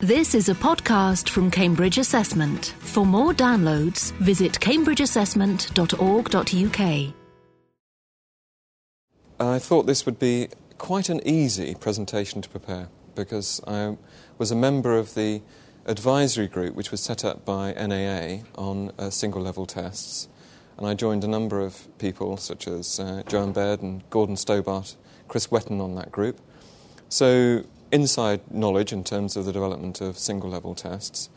This is a podcast from Cambridge Assessment. For more downloads, visit cambridgeassessment.org.uk. I thought this would be quite an easy presentation to prepare because I was a member of the advisory group which was set up by NAA on uh, single level tests. And I joined a number of people, such as uh, Joan Baird and Gordon Stobart, Chris Whetton on that group. So inside knowledge in terms of the development of single level tests.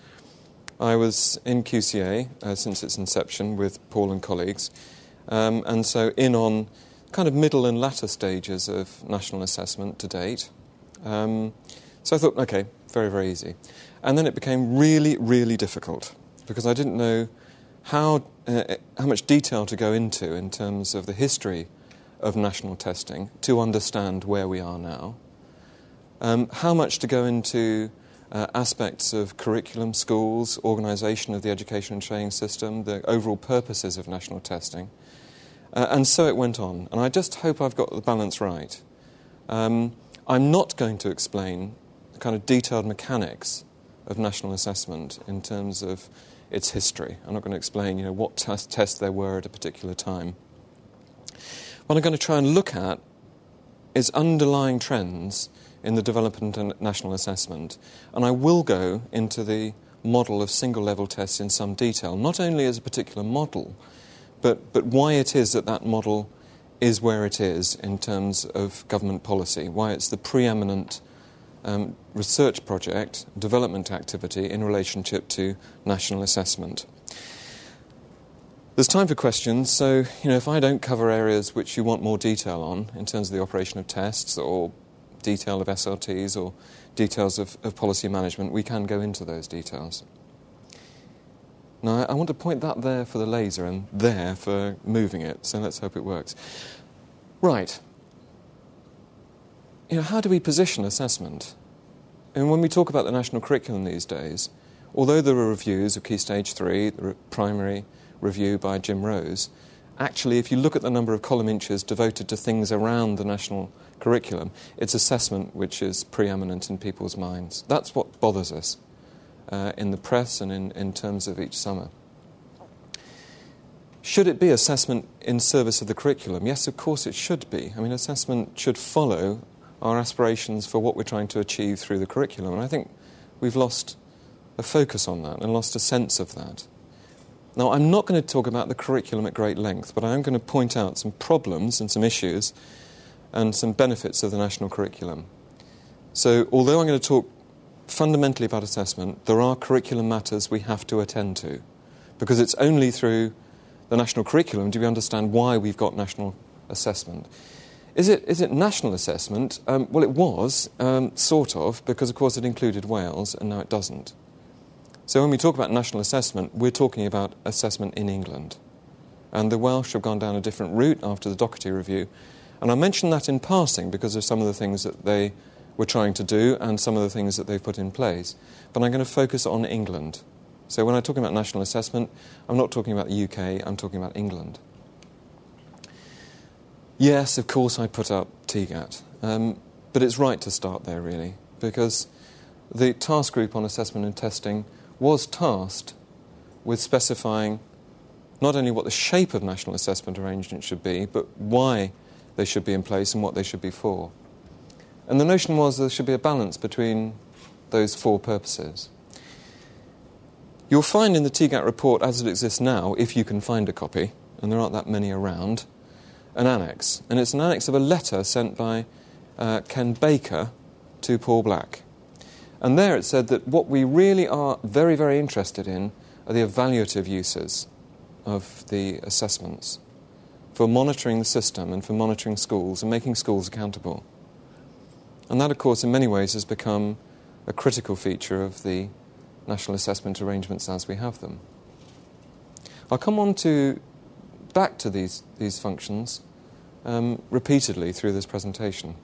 I was in QCA uh, since its inception with Paul and colleagues, um, and so in on kind of middle and latter stages of national assessment to date. Um, so I thought, okay, very, very easy. And then it became really, really difficult because I didn't know how, uh, how much detail to go into in terms of the history of national testing to understand where we are now. Um, how much to go into uh, aspects of curriculum, schools, organisation of the education and training system, the overall purposes of national testing. Uh, and so it went on. And I just hope I've got the balance right. Um, I'm not going to explain the kind of detailed mechanics of national assessment in terms of its history. I'm not going to explain you know, what t- tests there were at a particular time. What I'm going to try and look at is underlying trends in the development and national assessment. And I will go into the model of single level tests in some detail, not only as a particular model, but, but why it is that that model is where it is in terms of government policy, why it's the preeminent um, research project, development activity in relationship to national assessment. There's time for questions, so you know if I don't cover areas which you want more detail on in terms of the operation of tests or detail of SLTs or details of, of policy management, we can go into those details. Now, I want to point that there for the laser and there for moving it, so let's hope it works. Right. You know, how do we position assessment? And when we talk about the national curriculum these days, although there are reviews of Key Stage 3, the primary review by Jim Rose, actually, if you look at the number of column inches devoted to things around the national curriculum, it's assessment which is preeminent in people's minds. That's what bothers us uh, in the press and in, in terms of each summer. Should it be assessment in service of the curriculum? Yes, of course it should be. I mean, assessment should follow our aspirations for what we're trying to achieve through the curriculum. And I think we've lost a focus on that and lost a sense of that. Now, I'm not going to talk about the curriculum at great length, but I am going to point out some problems and some issues and some benefits of the national curriculum. So, although I'm going to talk fundamentally about assessment, there are curriculum matters we have to attend to because it's only through the national curriculum do we understand why we've got national assessment. Is it, is it national assessment? Um, well, it was, um, sort of, because of course it included Wales and now it doesn't. So when we talk about national assessment, we're talking about assessment in England. And the Welsh have gone down a different route after the Daugherty review. And I mention that in passing because of some of the things that they were trying to do and some of the things that they've put in place. But I'm going to focus on England. So when I'm talking about national assessment, I'm not talking about the UK, I'm talking about England. Yes, of course, I put up TGAT. Um, but it's right to start there, really, because the task group on assessment and testing was tasked with specifying not only what the shape of national assessment arrangements should be, but why they should be in place and what they should be for. And the notion was there should be a balance between those four purposes. You'll find in the TGAT report as it exists now, if you can find a copy, and there aren't that many around, an annex. And it's an annex of a letter sent by uh, Ken Baker to Paul Black. And there it said that what we really are very, very interested in are the evaluative uses of the assessments for monitoring the system and for monitoring schools and making schools accountable. And that, of course, in many ways has become a critical feature of the national assessment arrangements as we have them. I'll come on to back to these, these functions um, repeatedly through this presentation.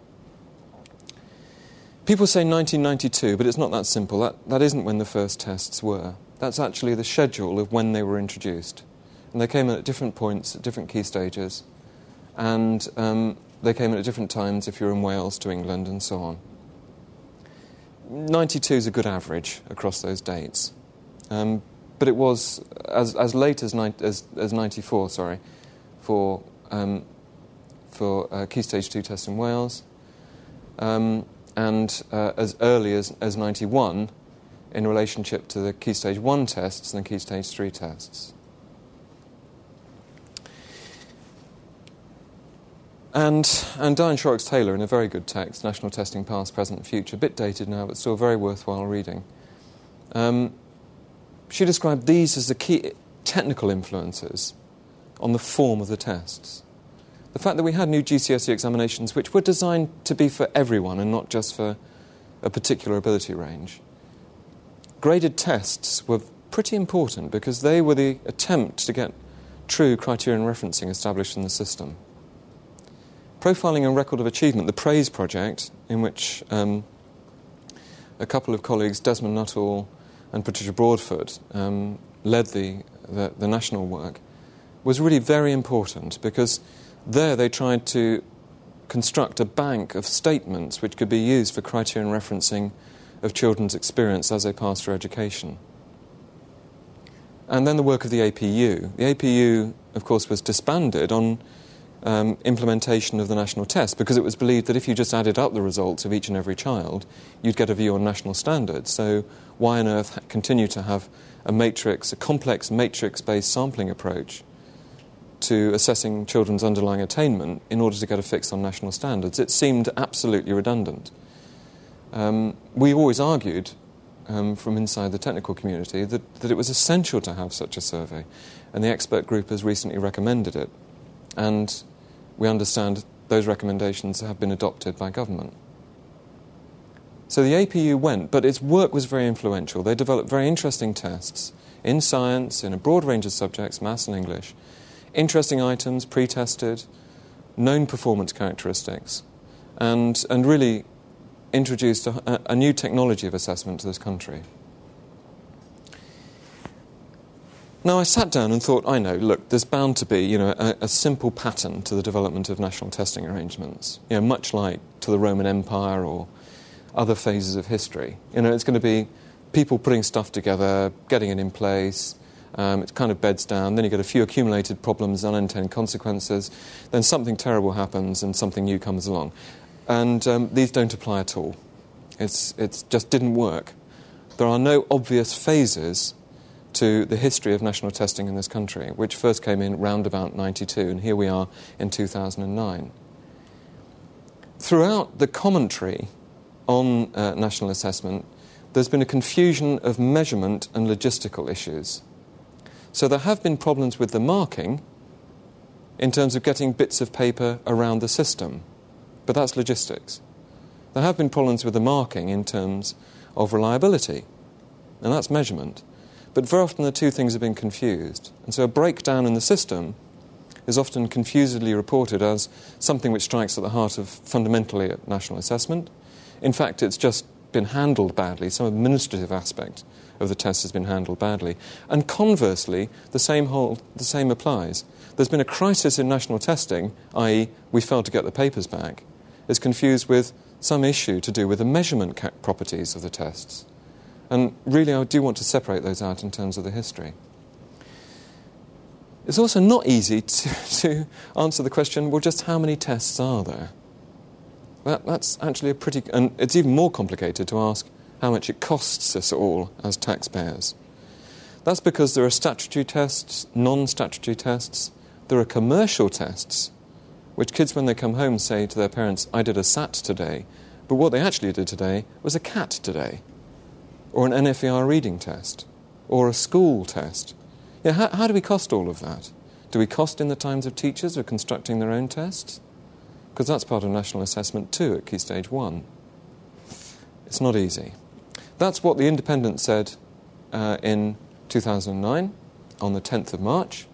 People say 1992, but it's not that simple. That, that isn't when the first tests were. That's actually the schedule of when they were introduced. And they came in at different points, at different key stages. And um, they came in at different times if you're in Wales to England and so on. 92 is a good average across those dates. Um, but it was as, as late as, ni- as, as 94, sorry, for, um, for uh, Key Stage 2 tests in Wales, um, and uh, as early as, as 91 in relationship to the Key Stage 1 tests and the Key Stage 3 tests. And, and Diane Shorrocks Taylor, in a very good text, National Testing Past, Present, Future, a bit dated now, but still very worthwhile reading. Um, she described these as the key technical influences on the form of the tests. The fact that we had new GCSE examinations which were designed to be for everyone and not just for a particular ability range. Graded tests were pretty important because they were the attempt to get true criterion referencing established in the system. Profiling and Record of Achievement, the PRAISE project, in which um, a couple of colleagues, Desmond Nuttall and Patricia Broadfoot, um, led the, the, the national work, was really very important because there they tried to construct a bank of statements which could be used for criterion referencing of children's experience as they pass through education. And then the work of the APU. The APU, of course, was disbanded on um, implementation of the national test because it was believed that if you just added up the results of each and every child, you'd get a view on national standards. So, why on earth continue to have a matrix, a complex matrix based sampling approach to assessing children's underlying attainment in order to get a fix on national standards? It seemed absolutely redundant. Um, we always argued um, from inside the technical community that, that it was essential to have such a survey, and the expert group has recently recommended it. And we understand those recommendations have been adopted by government. So the APU went, but its work was very influential. They developed very interesting tests in science, in a broad range of subjects, maths and English. Interesting items, pre tested, known performance characteristics, and, and really introduced a, a new technology of assessment to this country. Now, I sat down and thought, I know, look, there's bound to be, you know, a, a, simple pattern to the development of national testing arrangements, you know, much like to the Roman Empire or other phases of history. You know, it's going to be people putting stuff together, getting it in place, um, it kind of beds down, then you get a few accumulated problems, unintended consequences, then something terrible happens and something new comes along. And um, these don't apply at all. It's, it just didn't work. There are no obvious phases to the history of national testing in this country, which first came in round about 92, and here we are in 2009. Throughout the commentary on uh, national assessment, there's been a confusion of measurement and logistical issues. So there have been problems with the marking in terms of getting bits of paper around the system, but that's logistics. There have been problems with the marking in terms of reliability, and that's measurement. But very often the two things have been confused. And so a breakdown in the system is often confusedly reported as something which strikes at the heart of fundamentally national assessment. In fact, it's just been handled badly. Some administrative aspect of the test has been handled badly. And conversely, the same, whole, the same applies. There's been a crisis in national testing, i.e., we failed to get the papers back, is confused with some issue to do with the measurement properties of the tests. And really, I do want to separate those out in terms of the history. It's also not easy to, to answer the question well, just how many tests are there? That, that's actually a pretty. And it's even more complicated to ask how much it costs us all as taxpayers. That's because there are statutory tests, non statutory tests, there are commercial tests, which kids, when they come home, say to their parents, I did a SAT today, but what they actually did today was a CAT today or an NFER reading test, or a school test. Yeah, how, how do we cost all of that? Do we cost in the times of teachers who are constructing their own tests? Because that's part of national assessment too at Key Stage 1. It's not easy. That's what the Independent said uh, in 2009 on the 10th of March,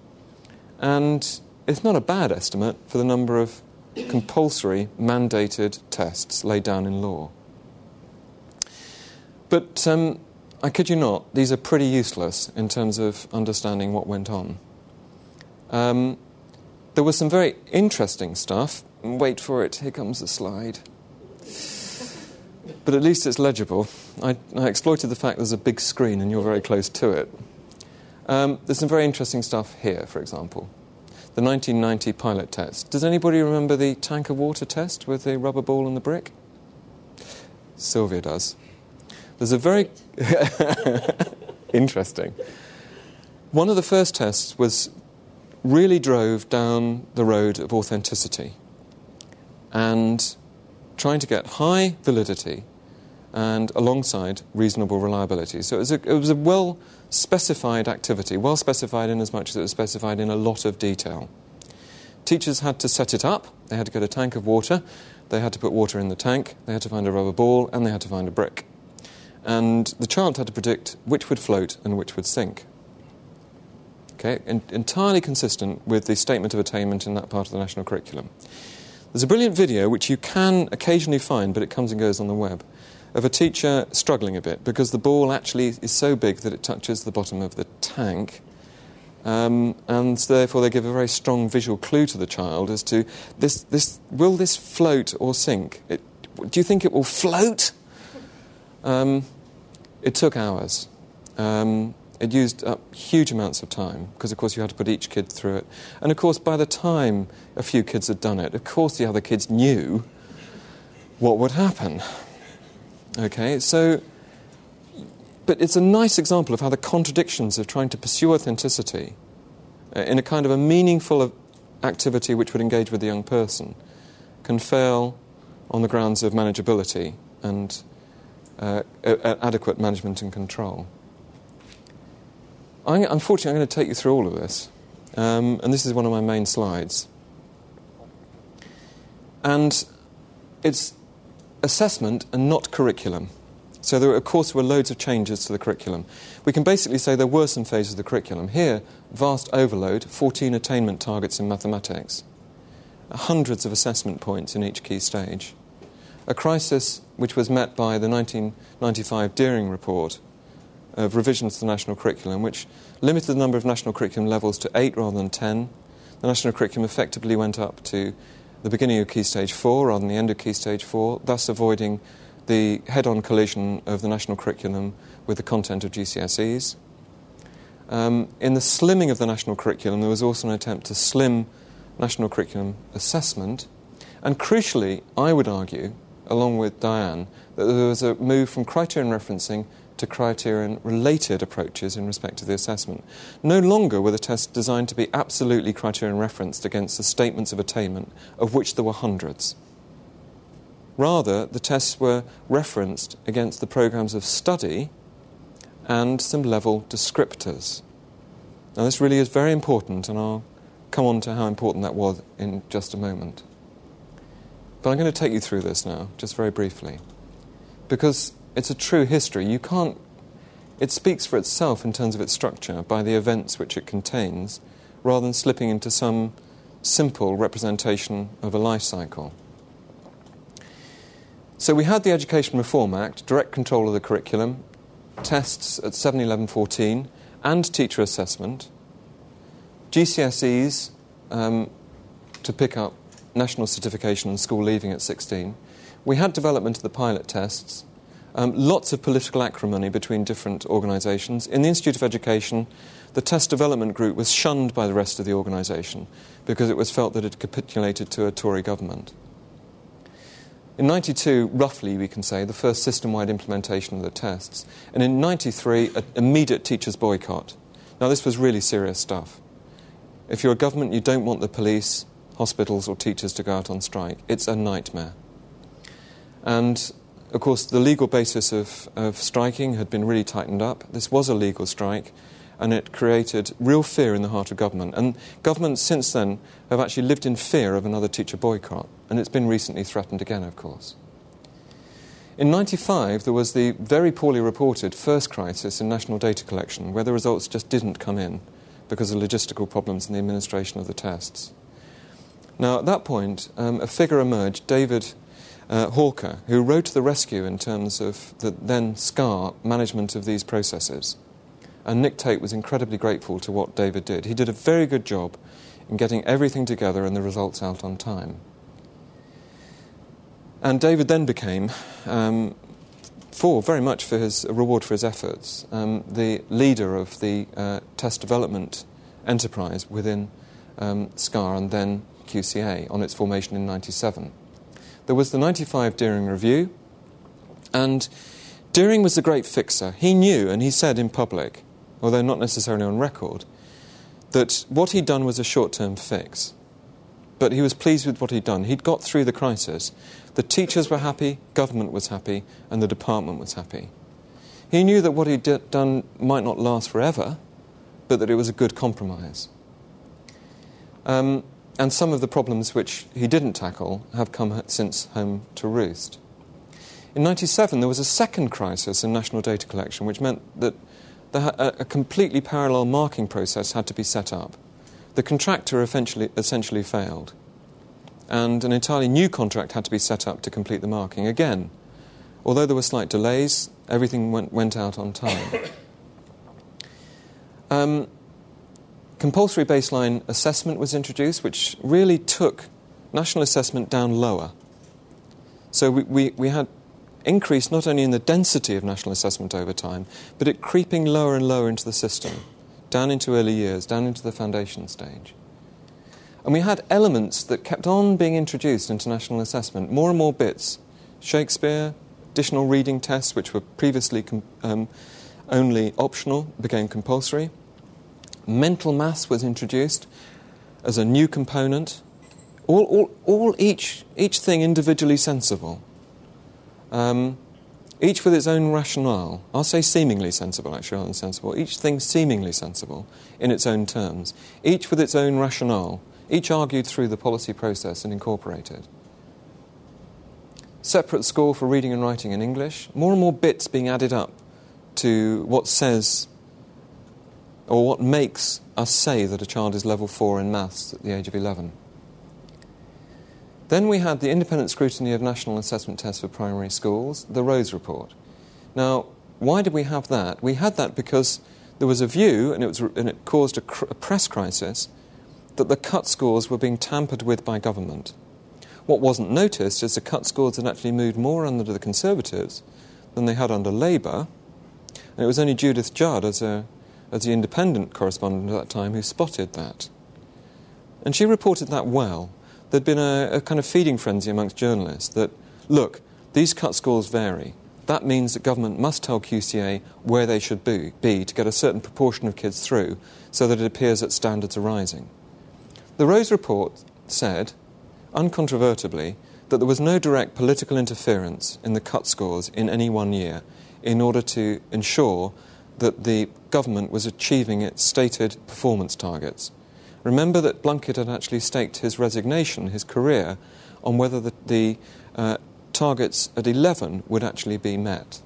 and it's not a bad estimate for the number of compulsory mandated tests laid down in law. But um, I kid you not, these are pretty useless in terms of understanding what went on. Um, there was some very interesting stuff. Wait for it, here comes the slide. But at least it's legible. I, I, exploited the fact there's a big screen and you're very close to it. Um, there's some very interesting stuff here, for example. The 1990 pilot test. Does anybody remember the tank of water test with the rubber ball and the brick? Sylvia does. There's a very interesting. One of the first tests was really drove down the road of authenticity and trying to get high validity and alongside reasonable reliability. So it was a, it was a well specified activity, well specified in as much as it was specified in a lot of detail. Teachers had to set it up, they had to get a tank of water, they had to put water in the tank, they had to find a rubber ball, and they had to find a brick. And the child had to predict which would float and which would sink. Okay, en- entirely consistent with the statement of attainment in that part of the national curriculum. There's a brilliant video which you can occasionally find, but it comes and goes on the web, of a teacher struggling a bit because the ball actually is so big that it touches the bottom of the tank. Um, and therefore, they give a very strong visual clue to the child as to this, this will this float or sink? It, do you think it will float? Um, it took hours. Um, it used up huge amounts of time because, of course, you had to put each kid through it. And, of course, by the time a few kids had done it, of course, the other kids knew what would happen. Okay, so, but it's a nice example of how the contradictions of trying to pursue authenticity uh, in a kind of a meaningful activity which would engage with the young person can fail on the grounds of manageability and uh, adequate management and control. I'm, unfortunately, I'm going to take you through all of this, um, and this is one of my main slides. And it's assessment and not curriculum. So, there, of course, were loads of changes to the curriculum. We can basically say there were some phases of the curriculum. Here, vast overload, 14 attainment targets in mathematics, hundreds of assessment points in each key stage. A crisis which was met by the 1995 Dearing Report of revisions to the national curriculum, which limited the number of national curriculum levels to eight rather than ten. The national curriculum effectively went up to the beginning of Key Stage 4 rather than the end of Key Stage 4, thus avoiding the head on collision of the national curriculum with the content of GCSEs. Um, in the slimming of the national curriculum, there was also an attempt to slim national curriculum assessment. And crucially, I would argue, along with Diane, that there was a move from criterion referencing to criterion related approaches in respect to the assessment. No longer were the tests designed to be absolutely criterion referenced against the statements of attainment, of which there were hundreds. Rather, the tests were referenced against the programs of study and some level descriptors. Now, this really is very important, and I'll come on to how important that was in just a moment. But I'm going to take you through this now, just very briefly, because it's a true history. You can't. It speaks for itself in terms of its structure by the events which it contains, rather than slipping into some simple representation of a life cycle. So we had the Education Reform Act, direct control of the curriculum, tests at 7, 11, 14, and teacher assessment, GCSEs um, to pick up national certification and school leaving at 16. We had development of the pilot tests, um, lots of political acrimony between different organisations. In the Institute of Education, the test development group was shunned by the rest of the organisation because it was felt that it capitulated to a Tory government. In 92, roughly, we can say, the first system wide implementation of the tests. And in 93, an immediate teachers' boycott. Now, this was really serious stuff. If you're a government, you don't want the police, hospitals, or teachers to go out on strike. It's a nightmare. And of course, the legal basis of, of striking had been really tightened up. This was a legal strike, and it created real fear in the heart of government. And governments since then have actually lived in fear of another teacher boycott, and it's been recently threatened again, of course. In 95, there was the very poorly reported first crisis in national data collection, where the results just didn't come in because of logistical problems in the administration of the tests. Now, at that point, um, a figure emerged, David uh, Hawker, who rode to the rescue in terms of the then SCAA management of these processes. And Nick Tate was incredibly grateful to what David did. He did a very good job in getting everything together and the results out on time. And David then became um, for very much for his reward for his efforts, um, the leader of the uh, test development enterprise within um, SCAA and then QCA on its formation in 97. There was the 95 Dearing Review, and Dearing was the great fixer. He knew, and he said in public, although not necessarily on record, that what he'd done was a short term fix. But he was pleased with what he'd done. He'd got through the crisis. The teachers were happy, government was happy, and the department was happy. He knew that what he'd d- done might not last forever, but that it was a good compromise. Um, and some of the problems which he didn't tackle have come since home to roost. In 97, there was a second crisis in national data collection, which meant that the, a completely parallel marking process had to be set up. The contractor essentially, essentially failed, and an entirely new contract had to be set up to complete the marking. Again, although there were slight delays, everything went, went out on time. Um, compulsory baseline assessment was introduced, which really took national assessment down lower. So we, we, we had increase not only in the density of national assessment over time, but it creeping lower and lower into the system, down into early years, down into the foundation stage. And we had elements that kept on being introduced into national assessment, more and more bits. Shakespeare, additional reading tests, which were previously com- um, only optional, became compulsory. Mental maths was introduced as a new component. All, all, all each, each thing individually sensible um, each with its own rationale. I'll say seemingly sensible, actually, rather than sensible. Each thing seemingly sensible in its own terms. Each with its own rationale. Each argued through the policy process and incorporated. Separate score for reading and writing in English. More and more bits being added up to what says or what makes us say that a child is level 4 in maths at the age of 11. Then we had the independent scrutiny of national assessment tests for primary schools, the Rose Report. Now, why did we have that? We had that because there was a view, and it, was, and it caused a, cr- a press crisis, that the cut scores were being tampered with by government. What wasn't noticed is the cut scores had actually moved more under the Conservatives than they had under Labour. And it was only Judith Judd, as, a, as the independent correspondent at that time, who spotted that. And she reported that well there'd been a, a kind of feeding frenzy amongst journalists that, look, these cut scores vary. That means that government must tell QCA where they should be, be, to get a certain proportion of kids through so that it appears that standards are rising. The Rose Report said, uncontrovertibly, that there was no direct political interference in the cut scores in any one year in order to ensure that the government was achieving its stated performance targets. Remember that Blunkett had actually staked his resignation, his career, on whether the, the uh, targets at 11 would actually be met.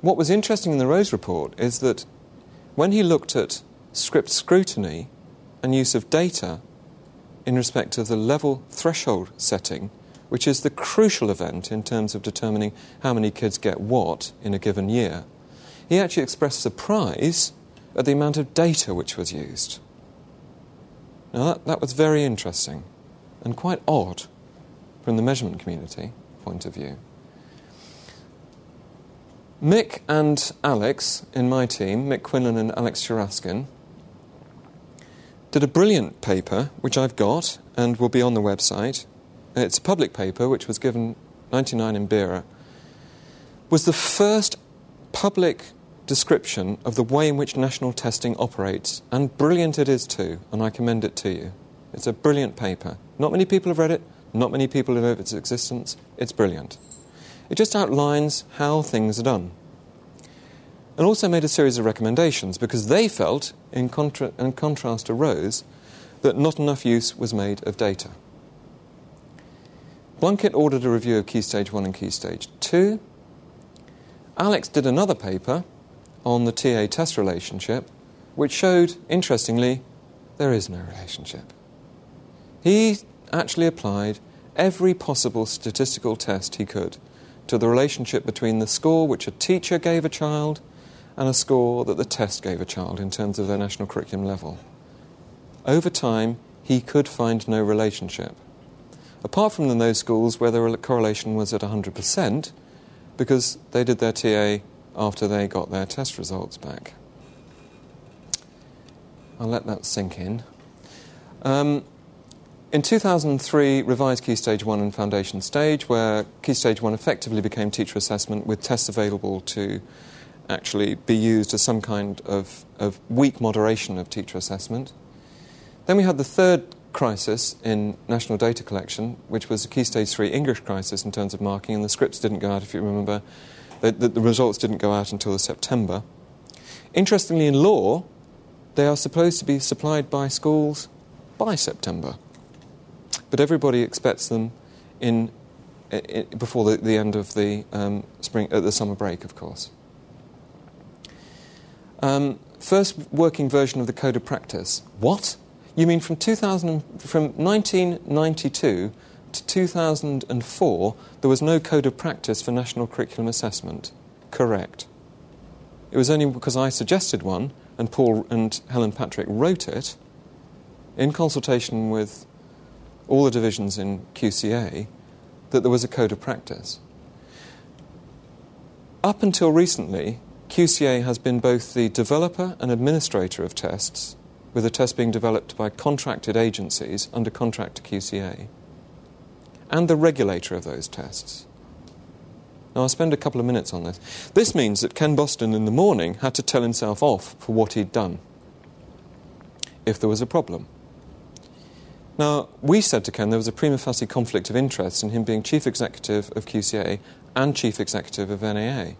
What was interesting in the Rose Report is that when he looked at script scrutiny and use of data in respect of the level threshold setting, which is the crucial event in terms of determining how many kids get what in a given year, he actually expressed surprise at the amount of data which was used. Now, that, that was very interesting and quite odd from the measurement community point of view. Mick and Alex in my team, Mick Quinlan and Alex Scharaschkin, did a brilliant paper, which I've got and will be on the website. It's a public paper which was given 99 in BERA. Was the first public description of the way in which national testing operates, and brilliant it is too, and I commend it to you. It's a brilliant paper. Not many people have read it, not many people have heard its existence. It's brilliant. It just outlines how things are done. And also made a series of recommendations because they felt, in, contra- in contrast to Rose, that not enough use was made of data. Blunkett ordered a review of Key Stage 1 and Key Stage 2. Alex did another paper on the TA test relationship, which showed, interestingly, there is no relationship. He actually applied every possible statistical test he could to the relationship between the score which a teacher gave a child and a score that the test gave a child in terms of their national curriculum level. Over time, he could find no relationship. Apart from in those schools where the correlation was at 100%, because they did their TA after they got their test results back. I'll let that sink in. Um, in 2003, revised Key Stage 1 and Foundation Stage, where Key Stage 1 effectively became teacher assessment with tests available to actually be used as some kind of, of weak moderation of teacher assessment. Then we had the third crisis in national data collection, which was a Key Stage 3 English crisis in terms of marking, and the scripts didn't go out, if you remember. The, the, results didn't go out until September. Interestingly, in law, they are supposed to be supplied by schools by September. But everybody expects them in, in before the, the, end of the um, spring, uh, the summer break, of course. Um, first working version of the Code of Practice. What? You mean from, 2000, from 1992 to 2004, there was no Code of Practice for National Curriculum Assessment? Correct. It was only because I suggested one and Paul and Helen Patrick wrote it in consultation with all the divisions in QCA that there was a code of practice. Up until recently, QCA has been both the developer and administrator of tests, with the tests being developed by contracted agencies under contract to QCA, and the regulator of those tests. Now, I'll spend a couple of minutes on this. This means that Ken Boston in the morning had to tell himself off for what he'd done if there was a problem. Now, we said to Ken there was a prima facie conflict of interest in him being chief executive of QCA and chief executive of NAA.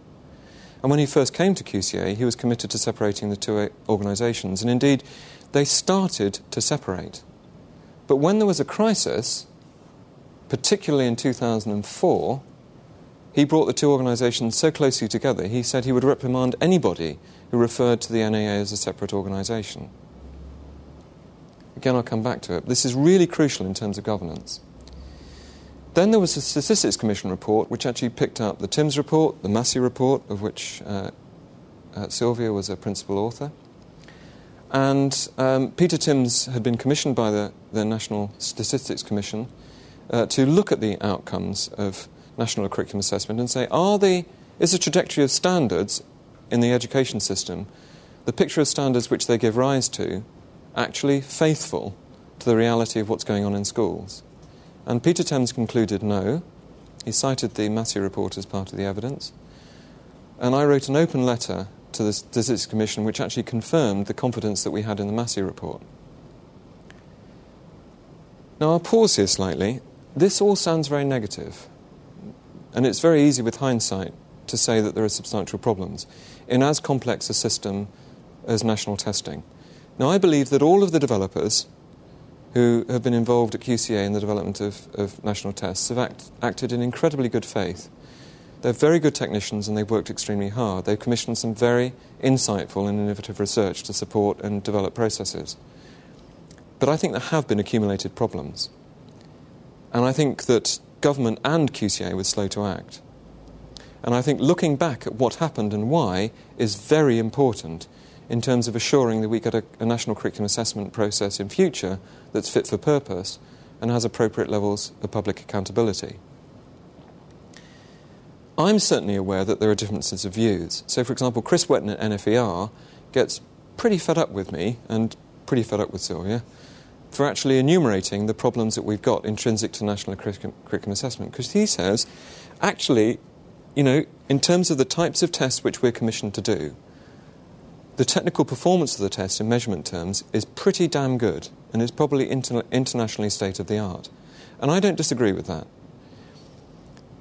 And when he first came to QCA, he was committed to separating the two organisations, and indeed, they started to separate. But when there was a crisis, particularly in 2004, he brought the two organisations so closely together, he said he would reprimand anybody who referred to the NAA as a separate organisation. Again, I'll come back to it. This is really crucial in terms of governance. Then there was a Statistics Commission report which actually picked up the Tymms report, the Massey report, of which uh, uh, Sylvia was a principal author. And um, Peter Tymms had been commissioned by the, the National Statistics Commission uh, to look at the outcomes of national curriculum assessment and say, are the, is the trajectory of standards in the education system, the picture of standards which they give rise to, actually faithful to the reality of what's going on in schools? And Peter Tymms concluded no. He cited the Massey report as part of the evidence. And I wrote an open letter to the Statistics Commission which actually confirmed the confidence that we had in the Massey report. Now, I'll pause here slightly. This all sounds very. And it's very easy with hindsight to say that there are substantial problems in as complex a system as national testing. Now, I believe that all of the developers who have been involved at QCA in the development of, of national tests have act, acted in incredibly good faith. They're very good technicians and they've worked extremely hard. They've commissioned some very insightful and innovative research to support and develop processes. But I think there have been accumulated problems. And I think that government and QCA were slow to act. And I think looking back at what happened and why is very important in terms of assuring that we get a, a, national curriculum assessment process in future that's fit for purpose and has appropriate levels of public accountability. I'm certainly aware that there are differences of views. So, for example, Chris Whetton at NFER gets pretty fed up with me and pretty fed up with Sylvia for actually enumerating the problems that we've got intrinsic to national curriculum, assessment. Because he says, actually, you know, in terms of the types of tests which we're commissioned to do, the technical performance of the test in measurement terms is pretty damn good and is probably inter- internationally state of the art. And I don't disagree with that.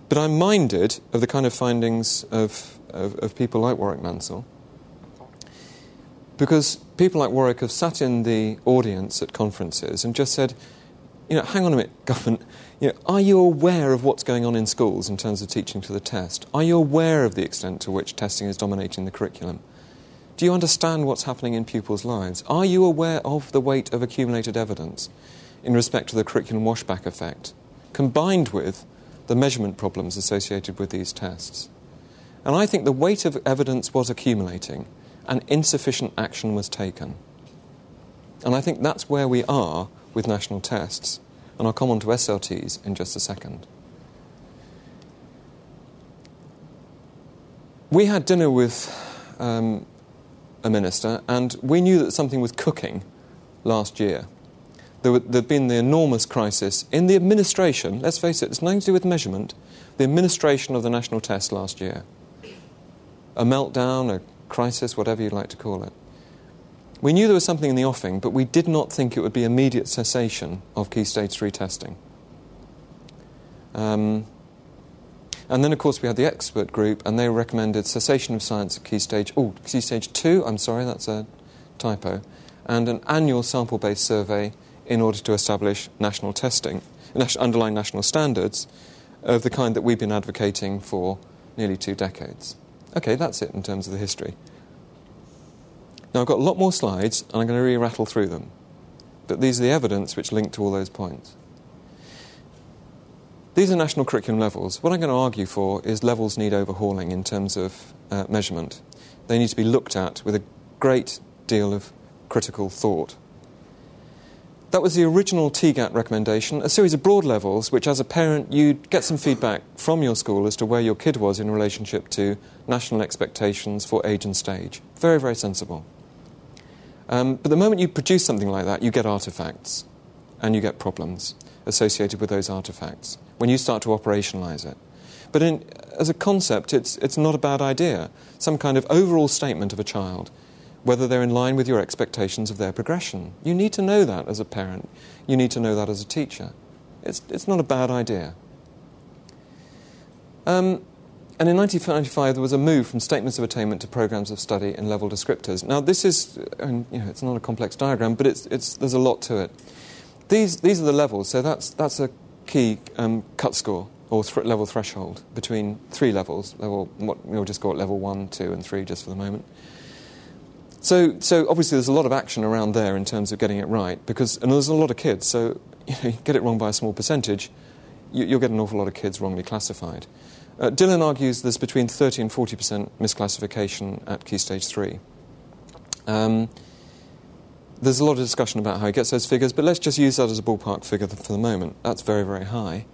But I'm minded of the kind of findings of, of, of people like Warwick Mansell because people like Warwick have sat in the audience at conferences and just said, you know, hang on a minute, government, you know, are you aware of what's going on in schools in terms of teaching to the test? Are you aware of the extent to which testing is dominating the curriculum? Do you understand what's happening in pupils' lives? Are you aware of the weight of accumulated evidence in respect to the curriculum washback effect, combined with the measurement problems associated with these tests? And I think the weight of evidence was accumulating and insufficient action was taken. And I think that's where we are with national tests. And I'll come on to SLTs in just a second. we had dinner with um, a minister, and we knew that something was cooking last year. There had been the enormous crisis in the administration, let's face it, it's nothing to do with measurement, the administration of the national test last year. A meltdown, a crisis, whatever you'd like to call it. We knew there was something in the offing, but we did not think it would be immediate cessation of key stage 3 testing. Um, and then, of course, we had the expert group, and they recommended cessation of science at key stage, oh, key stage 2, I'm sorry, that's a typo, and an annual sample based survey in order to establish national testing, underlying national standards of the kind that we've been advocating for nearly two decades. Okay, that's it in terms of the history. Now, I've got a lot more slides, and I'm going to re rattle through them. But these are the evidence which link to all those points. These are national curriculum levels. What I'm going to argue for is levels need overhauling in terms of uh, measurement. They need to be looked at with a great deal of critical thought. That was the original TGAT recommendation, a series of broad levels, which as a parent you'd get some feedback from your school as to where your kid was in relationship to national expectations for age and stage. Very, very sensible. Um, but the moment you produce something like that, you get artifacts and you get problems associated with those artifacts when you start to operationalize it. But in, as a concept, it's, it's not a bad idea. Some kind of overall statement of a child, whether they're in line with your expectations of their progression. You need to know that as a parent. You need to know that as a teacher. It's, it's not a bad idea. Um, and in 1995, there was a move from statements of attainment to programs of study and level descriptors. Now, this is, you know, it's not a complex diagram, but it's, it's, there's a lot to it. These, these are the levels, so that's, that's a key um, cut score or th- level threshold between three levels. Level, what, we'll just call it level one, two, and three just for the moment. So, so obviously, there's a lot of action around there in terms of getting it right, because and there's a lot of kids. So, you, know, you get it wrong by a small percentage, you, will get an awful lot of kids wrongly classified. Uh, Dylan argues there's between 30 and 40% misclassification at key stage three. Um, there's a lot of discussion about how he gets those figures, but let's just use that as a ballpark figure for the moment. That's very, very high.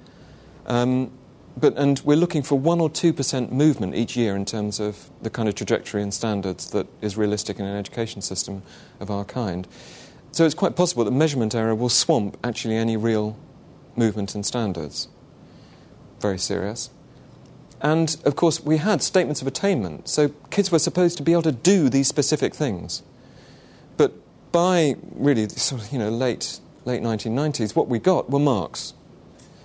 Um, but, and we're looking for 1 or 2% movement each year in terms of the kind of trajectory and standards that is realistic in an education system of our kind. So it's quite possible that measurement error will swamp actually any real movement in standards. Very serious. And of course, we had statements of attainment, so kids were supposed to be able to do these specific things. But by really sort of, you know, late, late 1990s, what we got were marks.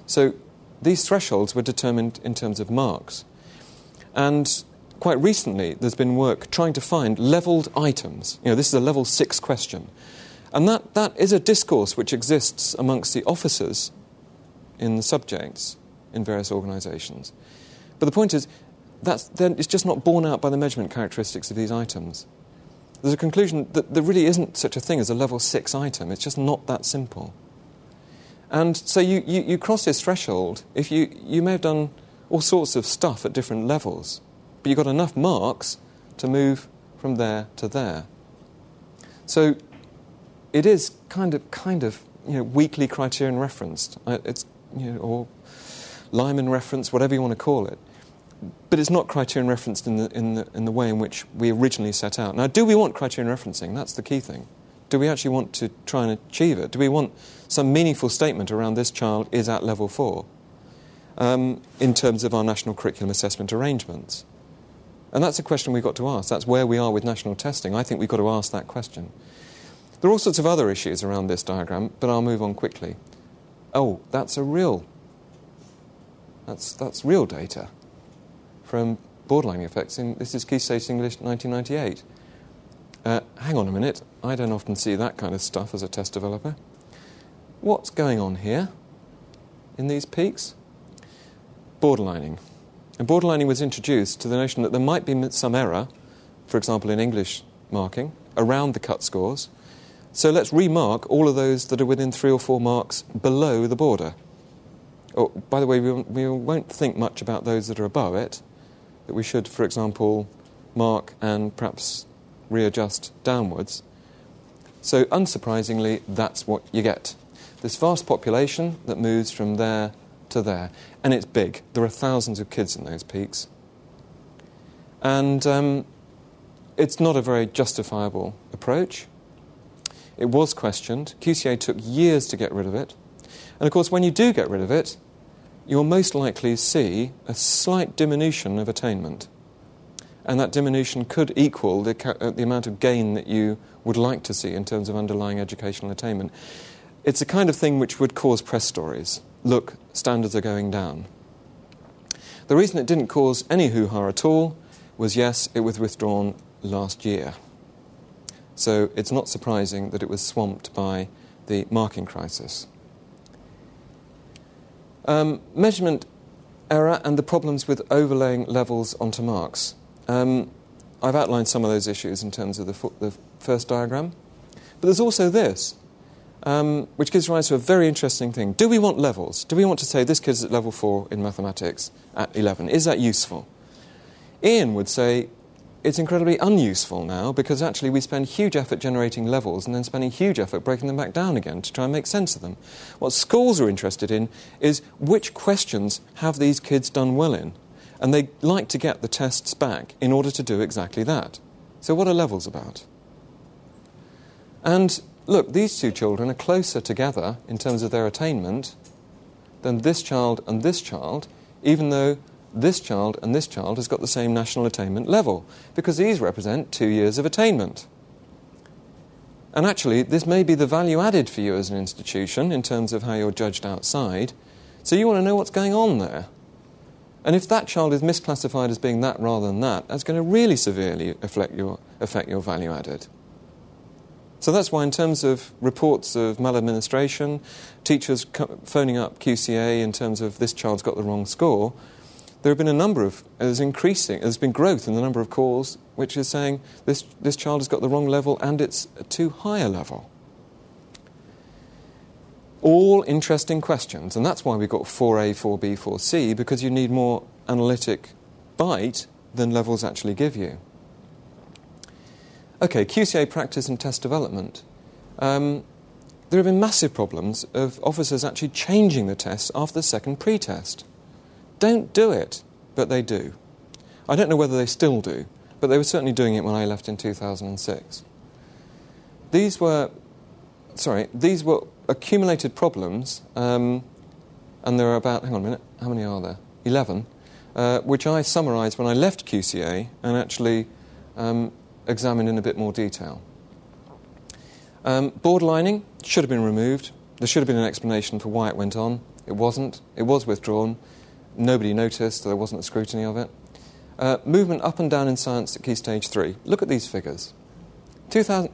So these thresholds were determined in terms of marks. And quite recently, there's been work trying to find leveled items. You know, this is a level six question. And that, that is a discourse which exists amongst the officers in the subjects in various organizations. But the point is, that's, then it's just not borne out by the measurement characteristics of these items. There's a conclusion that there really isn't such a thing as a level 6 item. It's just not that simple. And so you, you, you cross this threshold if you, you may have done all sorts of stuff at different levels, but you've got enough marks to move from there to there. So it is kind of, kind of you know, weakly criterion referenced. Uh, it's, you know, or Lyman reference, whatever you want to call it but it's not criterion referenced in the, in, the, in the way in which we originally set out. Now, do we want criterion referencing? That's the key thing. Do we actually want to try and achieve it? Do we want some meaningful statement around this child is at level four um, in terms of our national curriculum assessment arrangements? And that's a question we've got to ask. That's where we are with national testing. I think we've got to ask that question. There are all sorts of other issues around this diagram, but I'll move on quickly. Oh, that's a real. That's, that's real data from borderline effects. In, this is Key Stage English 1998. Uh, hang on a minute, I don't often see that kind of stuff as a test developer. What's going on here in these peaks? Borderlining. And borderlining was introduced to the notion that there might be some error, for example in English marking, around the cut scores. So let's remark all of those that are within three or four marks below the border. Oh, by the way, we, we won't think much about those that are above it that we should, for example, mark and perhaps readjust downwards. So, unsurprisingly, that's what you get. This vast population that moves from there to there, and it's big. There are thousands of kids in those peaks. And um, it's not a very justifiable approach. It was questioned. QCA took years to get rid of it. And of course, when you do get rid of it, you'll most likely see a slight diminution of attainment. And that diminution could equal the, uh, the amount of gain that you would like to see in terms of underlying educational attainment. It's a kind of thing which would cause press stories. Look, standards are going down. The reason it didn't cause any hoo ha at all was yes, it was withdrawn last year. So it's not surprising that it was swamped by the marking crisis. Um, measurement error and the problems with overlaying levels onto marks. Um, I've outlined some of those issues in terms of the, f- the first diagram. But there's also this, um, which gives rise to a very interesting thing. Do we want levels? Do we want to say this kid's at level 4 in mathematics at 11? Is that useful? Ian would say it's incredibly unuseful now because actually we spend huge effort generating levels and then spending huge effort breaking them back down again to try and make sense of them. What schools are interested in is which questions have these kids done well in? And they like to get the tests back in order to do exactly that. So, what are levels about? And look, these two children are closer together in terms of their attainment than this child and this child, even though this child and this child has got the same national attainment level, because these represent two years of attainment. And actually, this may be the value added for you as an institution in terms of how you're judged outside. So you want to know what's going on there. And if that child is misclassified as being that rather than that, that's going to really severely affect your, affect your value added. So that's why, in terms of reports of maladministration, teachers phoning up QCA in terms of this child's got the wrong score, there have been a number of, there's increasing, there's been growth in the number of calls which is saying this, this child has got the wrong level and it's too high a level. All interesting questions, and that's why we've got 4A, 4B, 4C, because you need more analytic bite than levels actually give you. Okay, QCA practice and test development. Um, there have been massive problems of officers actually changing the tests after the second pre-test. Don't do it, but they do. I don't know whether they still do, but they were certainly doing it when I left in 2006. These were, sorry, these were accumulated problems, um, and there are about, hang on a minute, how many are there? 11, uh, which I summarised when I left QCA and actually um, examined in a bit more detail. Um, should have been removed. There should have been an explanation for why it went on. It wasn't. It was withdrawn. Nobody noticed. There wasn't a scrutiny of it. Uh, movement up and down in science at key stage three. Look at these figures. 2000,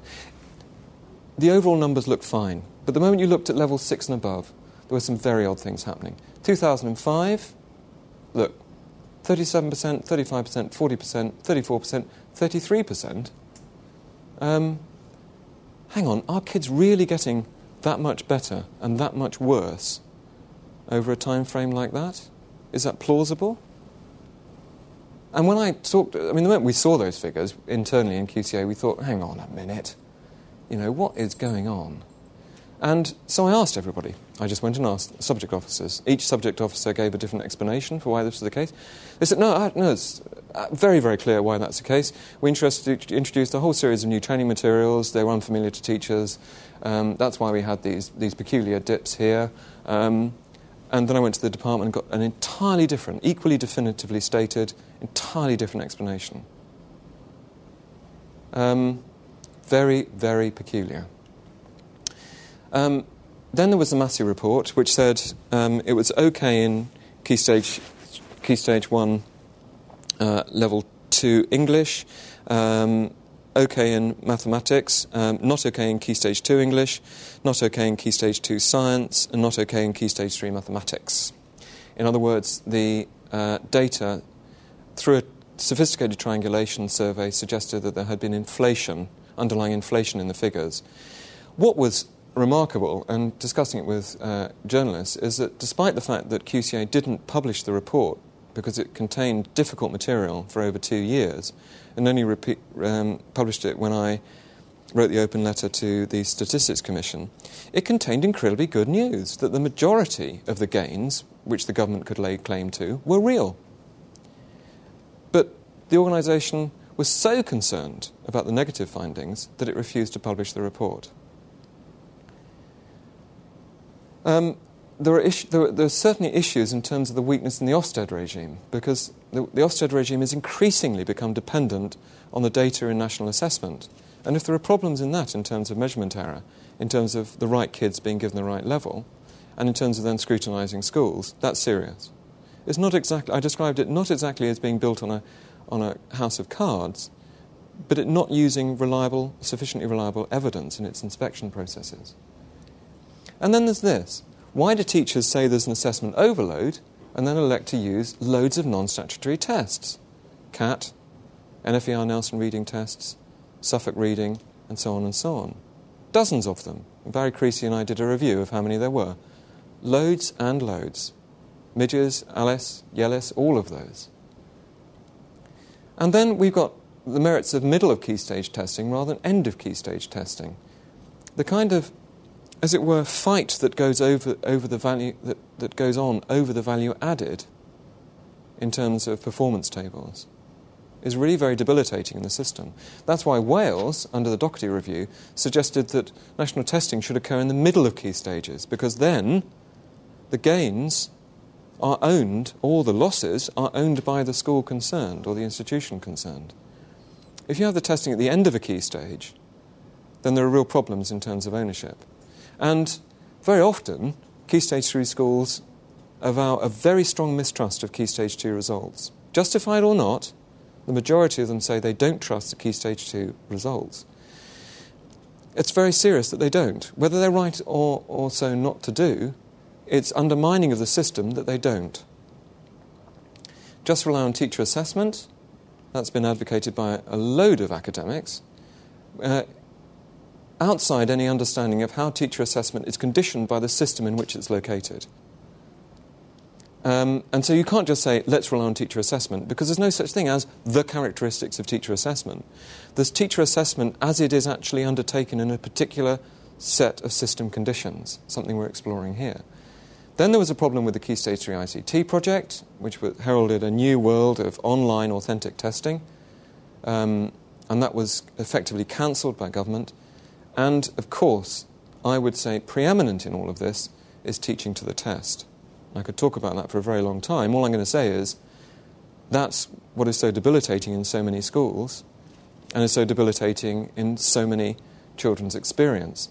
the overall numbers look fine, but the moment you looked at level six and above, there were some very odd things happening. 2005, look, 37%, 35%, 40%, 34%, 33%. Um, hang on, are kids really getting that much better and that much worse over a time frame like that? Is that plausible? And when I talked, I mean, the moment we saw those figures internally in QCA, we thought, hang on a minute, you know, what is going on? And so I asked everybody. I just went and asked subject officers. Each subject officer gave a different explanation for why this was the case. They said, no, I, no, it's uh, very, very clear why that's the case. We introduced a whole series of new training materials. They were unfamiliar to teachers. Um, that's why we had these, these peculiar dips here. Um, and then I went to the department and got an entirely different, equally definitively stated, entirely different explanation. Um, very, very peculiar. Um, then there was the Massey report, which said um, it was okay in key stage, key stage one, uh, level two English, um, okay in mathematics, um, not okay in key stage two English, not okay in key stage two science, and not okay in key stage three mathematics. In other words, the uh, data through a sophisticated triangulation survey suggested that there had been inflation, underlying inflation in the figures. What was remarkable, and discussing it with uh, journalists, is that despite the fact that QCA didn't publish the report because it contained difficult material for over two years, and only repeat, um, published it when I wrote the open letter to the Statistics Commission, it contained incredibly good news that the majority of the gains, which the government could lay claim to, were real. But the organisation was so concerned about the negative findings that it refused to publish the report. Um, there, are there, are, there, are certainly issues in terms of the weakness in the Ofsted regime because the, the Ofsted regime has increasingly become dependent on the data in national assessment. And if there are problems in that in terms of measurement error, in terms of the right kids being given the right level, and in terms of then scrutinising schools, that's serious. It's not exactly, I described it not exactly as being built on a, on a house of cards, but it not using reliable, sufficiently reliable evidence in its inspection processes. And then there's this why do teachers say there's an assessment overload and then elect to use loads of non statutory tests? CAT, NFER Nelson reading tests, Suffolk reading, and so on and so on. Dozens of them. Barry Creasy and I did a review of how many there were. Loads and loads. MidYIS, ALIS, YELLIS, all of those. And then we've got the merits of middle of key stage testing rather than end of key stage testing. The kind of as it were, fight that goes over, over the value that, that goes on over the value added in terms of performance tables is really very debilitating in the system. That's why Wales, under the Daugherty review, suggested that national testing should occur in the middle of key stages because then the gains are owned, or the losses are owned by the school concerned or the institution concerned. If you have the testing at the end of a key stage, then there are real problems in terms of ownership. And very often, Key Stage 3 schools avow a very strong mistrust of Key Stage 2 results. Justified or not, the majority of them say they don't trust the Key Stage 2 results. It's very serious that they don't. Whether they're right or, or so not to do, it's undermining of the system that they don't. Just rely on teacher assessment. That's been advocated by a load of academics. Uh, outside any understanding of how teacher assessment is conditioned by the system in which it's located. Um, and so you can't just say, let's rely on teacher assessment, because there's no such thing as the characteristics of teacher assessment. There's teacher assessment as it is actually undertaken in a particular set of system conditions, something we're exploring here. Then there was a problem with the Key Stage 3 ICT project, which heralded a new world of online authentic testing, um, and that was effectively cancelled by government. And of course, I would say preeminent in all of this is teaching to the test. I could talk about that for a very long time. All I'm going to say is that's what is so debilitating in so many schools and is so debilitating in so many children's experience,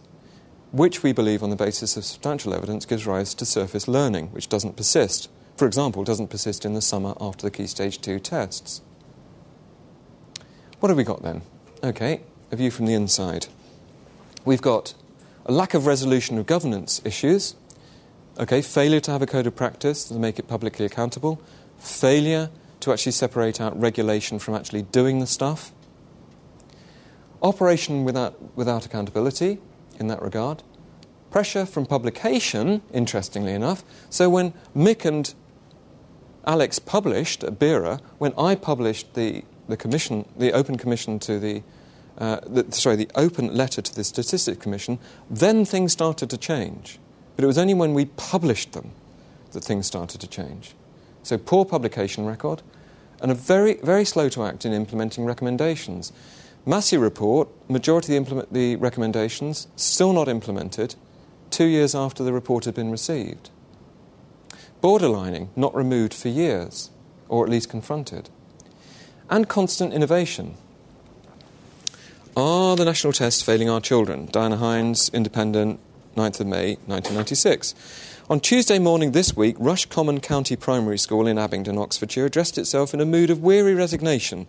which we believe, on the basis of substantial evidence, gives rise to surface learning, which doesn't persist. For example, doesn't persist in the summer after the Key Stage 2 tests. What have we got then? Okay, a view from the inside. We've got a lack of resolution of governance issues, okay, failure to have a code of practice to make it publicly accountable, failure to actually separate out regulation from actually doing the stuff, operation without, without accountability in that regard, pressure from publication, interestingly enough. So when Mick and Alex published at BERA, when I published the, the commission, the open commission to the uh, the, sorry, the open letter to the Statistics Commission, then things started to change. But it was only when we published them that things started to change. So poor publication record, and a very, very slow to act in implementing recommendations. Massey report, majority of the, the recommendations still not implemented two years after the report had been received. Borderlining, not removed for years, or at least confronted. And constant innovation. Are the national tests failing our children? Diana Hinds, Independent, 9th of May, 1996. On Tuesday morning this week, Rush Common County Primary School in Abingdon, Oxfordshire, addressed itself in a mood of weary resignation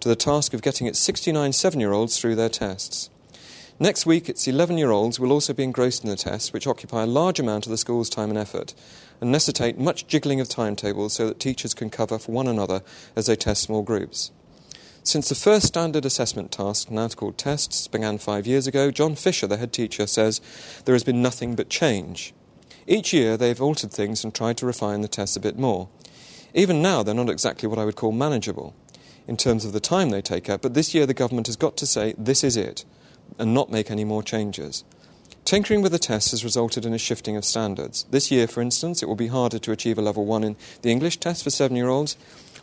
to the task of getting its 69 seven year olds through their tests. Next week, its 11 year olds will also be engrossed in the tests, which occupy a large amount of the school's time and effort and necessitate much jiggling of timetables so that teachers can cover for one another as they test small groups. Since the first standard assessment task, now called tests, began five years ago, John Fisher, the head teacher, says there has been nothing but change. Each year they've altered things and tried to refine the tests a bit more. Even now, they're not exactly what I would call manageable in terms of the time they take up, but this year the government has got to say this is it and not make any more changes. Tinkering with the tests has resulted in a shifting of standards. This year, for instance, it will be harder to achieve a level 1 in the English test for seven year olds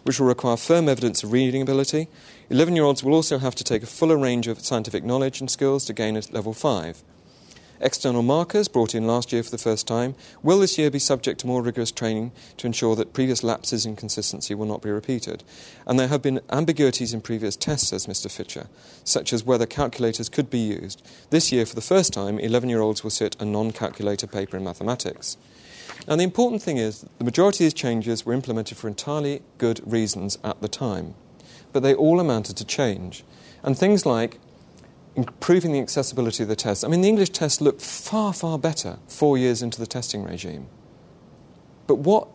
which will require firm evidence of reading ability. 11 year olds will also have to take a fuller range of scientific knowledge and skills to gain a level 5. External markers, brought in last year for the first time, will this year be subject to more rigorous training to ensure that previous lapses in consistency will not be repeated. And there have been ambiguities in previous tests, says Mr. Fitcher, such as whether calculators could be used. This year, for the first time, 11 year olds will sit a non calculator paper in mathematics. And the important thing is, the majority of these changes were implemented for entirely good reasons at the time, but they all amounted to change. And things like improving the accessibility of the test. I mean, the English test looked far, far better four years into the testing regime. But what,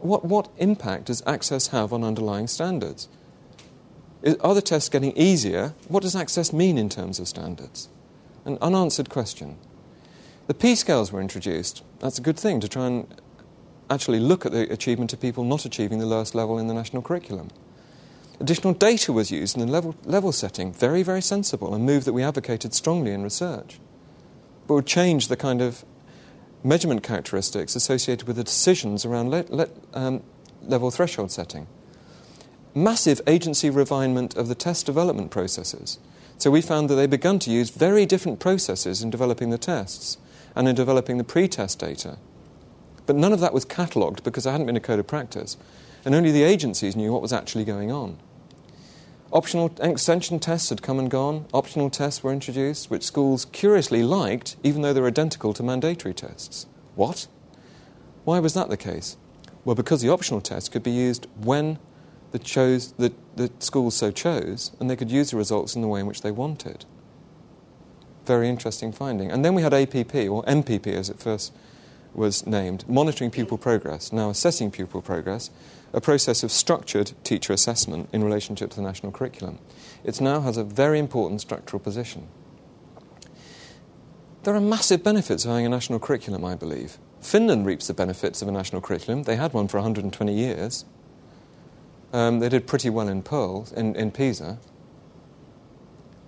what, what impact does access have on underlying standards? Is, are the tests getting easier? What does access mean in terms of standards? An unanswered question. The P scales were introduced. That's a good thing to try and actually look at the achievement of people not achieving the lowest level in the national curriculum. Additional data was used in the level, level setting, very, very sensible, a move that we advocated strongly in research. But would change the kind of measurement characteristics associated with the decisions around le- le- um, level threshold setting. Massive agency refinement of the test development processes. So we found that they began to use very different processes in developing the tests and in developing the pre test data. But none of that was catalogued because there hadn't been a code of practice, and only the agencies knew what was actually going on. Optional extension tests had come and gone. Optional tests were introduced, which schools curiously liked, even though they were identical to mandatory tests. What? Why was that the case? Well, because the optional tests could be used when the, chose, the, the schools so chose, and they could use the results in the way in which they wanted. Very interesting finding. And then we had APP, or MPP as it first was named, monitoring pupil progress, now assessing pupil progress, a process of structured teacher assessment in relationship to the national curriculum. It now has a very important structural position. There are massive benefits of having a national curriculum, I believe. Finland reaps the benefits of a national curriculum. They had one for 120 years. Um, they did pretty well in Pearl, in, in Pisa.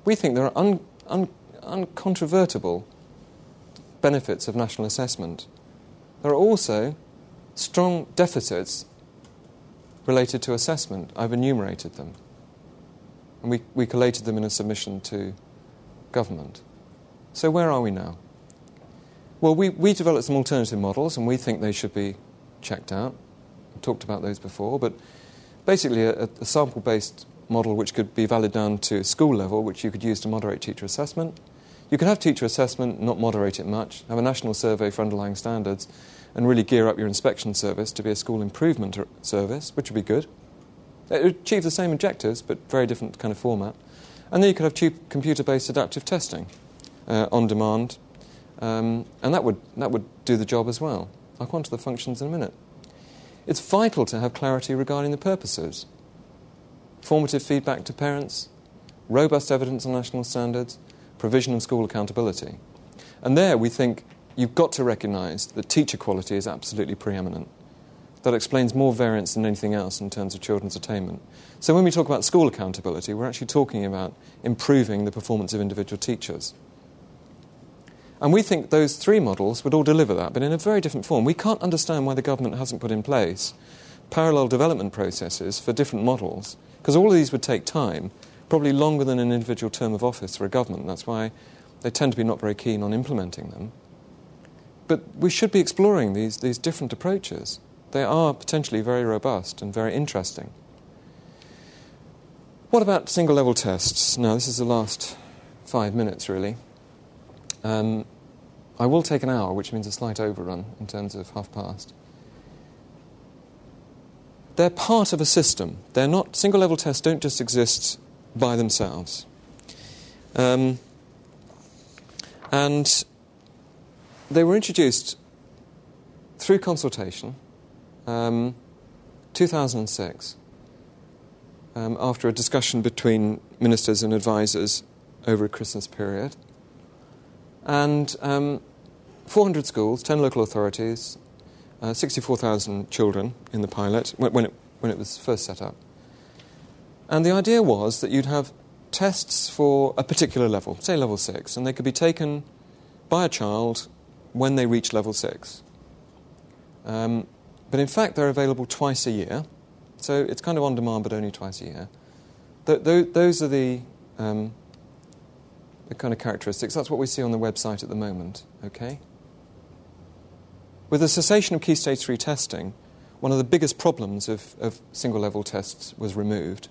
We think there are un, un, uncontrovertible benefits of national assessment. There are also strong deficits related to assessment. I've enumerated them. And we, we collated them in a submission to government. So, where are we now? Well, we, we developed some alternative models, and we think they should be checked out. We talked about those before, but basically, a, a sample based model which could be valid down to school level, which you could use to moderate teacher assessment. You could have teacher assessment, not moderate it much, have a national survey for underlying standards, and really gear up your inspection service to be a school improvement service, which would be good. It would achieve the same objectives, but very different kind of format. And then you could have cheap computer-based adaptive testing uh, on demand, um, and that would, that would do the job as well. I'll come on to the functions in a minute. It's vital to have clarity regarding the purposes. Formative feedback to parents, robust evidence on national standards, provision of school accountability. And there we think you've got to recognise that teacher quality is absolutely preeminent. That explains more variance than anything else in terms of children's attainment. So when we talk about school accountability, we're actually talking about improving the performance of individual teachers. And we think those three models would all deliver that, but in a very different form. We can't understand why the government hasn't put in place parallel development processes for different models, because all of these would take time, probably longer than an individual term of office for a government. That's why they tend to be not very keen on implementing them. But we should be exploring these, these different approaches. They are potentially very robust and very interesting. What about single level tests? Now, this is the last five minutes, really. Um, I will take an hour, which means a slight overrun in terms of half past. They're part of a system. They're not, single level tests don't just exist by themselves. Um, and they were introduced through consultation, um, 2006, um, after a discussion between ministers and advisors over a Christmas period. And um, 400 schools, 10 local authorities, uh, 64,000 children in the pilot when, it, when it was first set up. And the idea was that you'd have tests for a particular level, say level 6, and they could be taken by a child when they reach level 6. Um, but in fact, they're available twice a year, So it's kind of on demand, but only twice a year. Th- th- those are the, um, the kind of characteristics. That's what we see on the website at the moment, okay? With the cessation of Key Stage 3 testing, one of the biggest problems of, of single level tests was removed.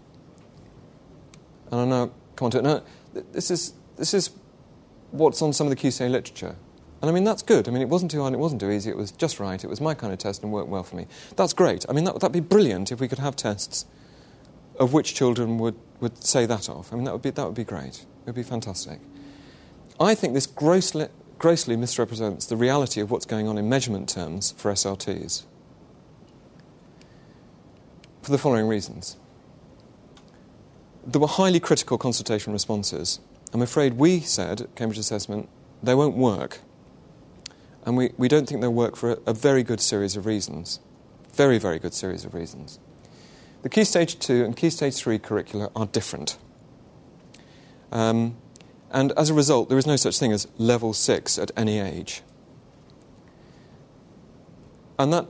And I now come on to it. Now, this is, this is what's on some of the QCA literature. And I mean, that's good. I mean, it wasn't too hard, it wasn't too easy, it was just right. It was my kind of test and worked well for me. That's great. I mean, that that'd be brilliant if we could have tests of which children would, would say that off. I mean, that would, be, that would be great. It would be fantastic. I think this grossly, grossly misrepresents the reality of what's going on in measurement terms for SLTs. For the following reasons. There were highly critical consultation responses. I'm afraid we said at Cambridge Assessment they won't work and we, we don't think they'll work for a, a very good series of reasons. Very, very good series of reasons. The Key Stage 2 and Key Stage 3 curricula are different. Um, and as a result, there is no such thing as level 6 at any age. And that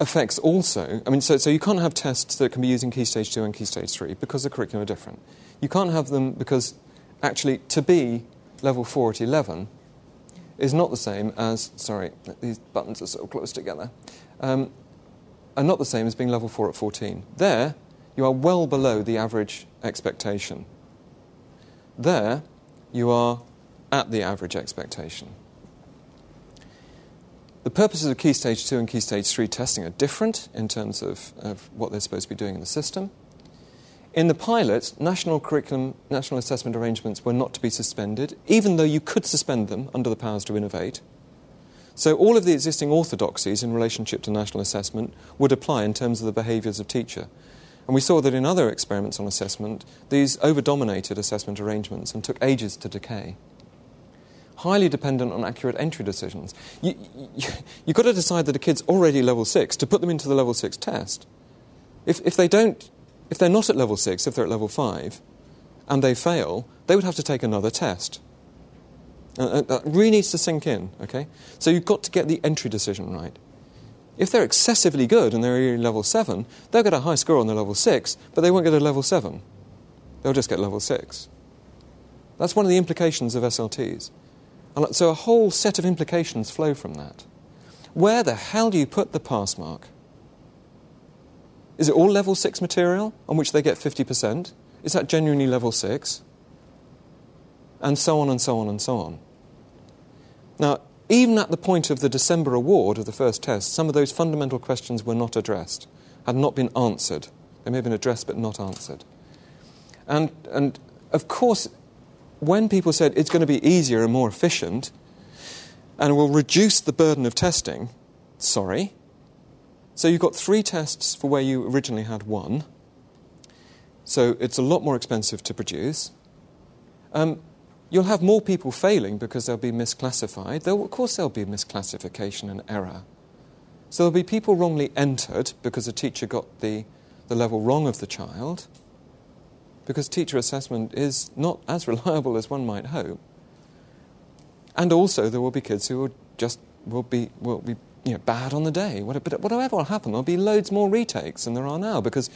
affects also, I mean, so, so you can't have tests that can be used in Key Stage 2 and Key Stage 3 because the curriculum are different. You can't have them because actually to be level 4 at 11, is not the same as, sorry, these buttons are so close together, um, are not the same as being level 4 at 14. There, you are well below the average expectation. There, you are at the average expectation. The purposes of Key Stage 2 and Key Stage 3 testing are different in terms of, of what they're supposed to be doing in the system. In the pilot, national curriculum, national assessment arrangements were not to be suspended, even though you could suspend them under the powers to innovate. So all of the existing orthodoxies in relationship to national assessment would apply in terms of the behaviours of teacher. And we saw that in other experiments on assessment, these over-dominated assessment arrangements and took ages to decay. Highly dependent on accurate entry decisions. You, you, you've got to decide that a kid's already level 6 to put them into the level 6 test. If, if they don't if they're not at level 6, if they're at level 5, and they fail, they would have to take another test. Uh, that really needs to sink in, okay? So you've got to get the entry decision right. If they're excessively good and they're level 7, they'll get a high score on their level 6, but they won't get a level 7. They'll just get level 6. That's one of the implications of SLTs. And so a whole set of implications flow from that. Where the hell do you put the pass mark? Is it all level 6 material on which they get 50%? Is that genuinely level 6? And so on and so on and so on. Now, even at the point of the December award of the first test, some of those fundamental questions were not addressed, had not been answered. They may have been addressed but not answered. And, and of course, when people said it's going to be easier and more efficient and will reduce the burden of testing, sorry, so you've got three tests for where you originally had one. So it's a lot more expensive to produce. Um, you'll have more people failing because they'll be misclassified. There, of course, there'll be misclassification and error. So there'll be people wrongly entered because a teacher got the, the level wrong of the child, because teacher assessment is not as reliable as one might hope. And also, there will be kids who will just will be, will be you know, bad on the day. But whatever will happen, there'll be loads more retakes than there are now. Because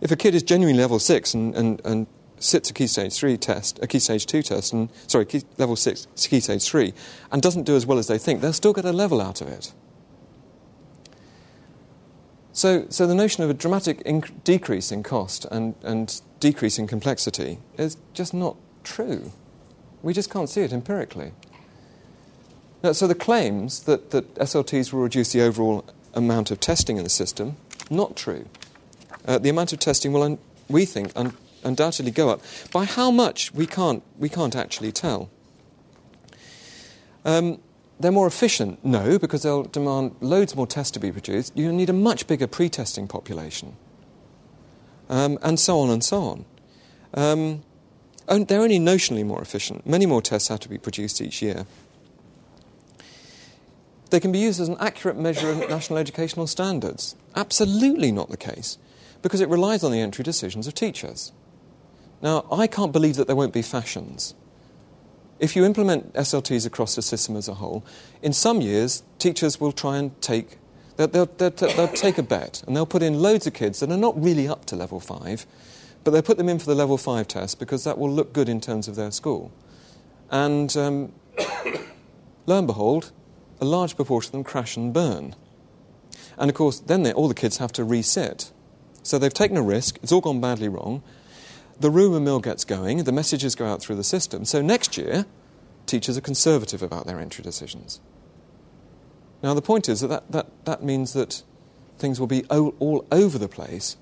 if a kid is genuinely level six and, and, and sits a key stage three test, a key stage two test, and sorry, key, level six, key stage three, and doesn't do as well as they think, they'll still get a level out of it. So, so the notion of a dramatic inc- decrease in cost and, and decrease in complexity is just not true. We just can't see it empirically. So the claims that, that SLTs will reduce the overall amount of testing in the system, not true. Uh, the amount of testing will, un- we think, un- undoubtedly go up. By how much, we can't, we can't actually tell. Um, they're more efficient? No, because they'll demand loads more tests to be produced. You need a much bigger pre testing population. Um, and so on and so on. Um, they're only notionally more efficient. Many more tests have to be produced each year. They can be used as an accurate measure of national educational standards. Absolutely not the case, because it relies on the entry decisions of teachers. Now, I can't believe that there won't be fashions. If you implement SLTs across the system as a whole, in some years, teachers will try and take They'll, they'll, they'll, take a bet and they'll put in loads of kids that are not really up to level five, but they'll put them in for the level five test because that will look good in terms of their school. And um, lo and behold, a large proportion of them crash and burn. And of course, then all the kids have to resit. So they've taken a risk, it's all gone badly wrong. The rumour mill gets going, the messages go out through the system. So next year, teachers are conservative about their entry decisions. Now, the point is that that, that, that means that things will be all, all over the place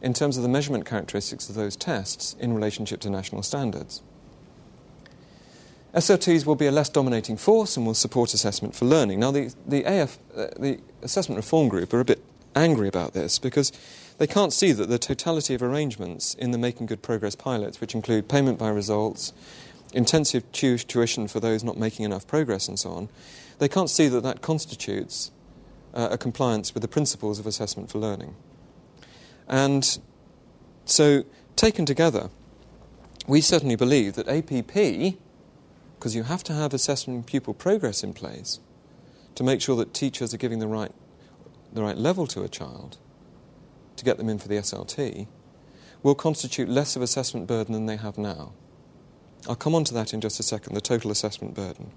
in terms of the measurement characteristics of those tests in relationship to national standards. SLTs will be a less dominating force and will support assessment for learning. Now, the, the, AF, uh, the Assessment Reform Group are a bit angry about this because they can't see that the totality of arrangements in the Making Good Progress pilots, which include payment by results, intensive tuition for those not making enough progress, and so on, they can't see that that constitutes uh, a compliance with the principles of assessment for learning. And so, taken together, we certainly believe that APP because you have to have assessment and pupil progress in place to make sure that teachers are giving the right, the right level to a child to get them in for the SLT, will constitute less of assessment burden than they have now. I'll come on to that in just a second, the total assessment burden.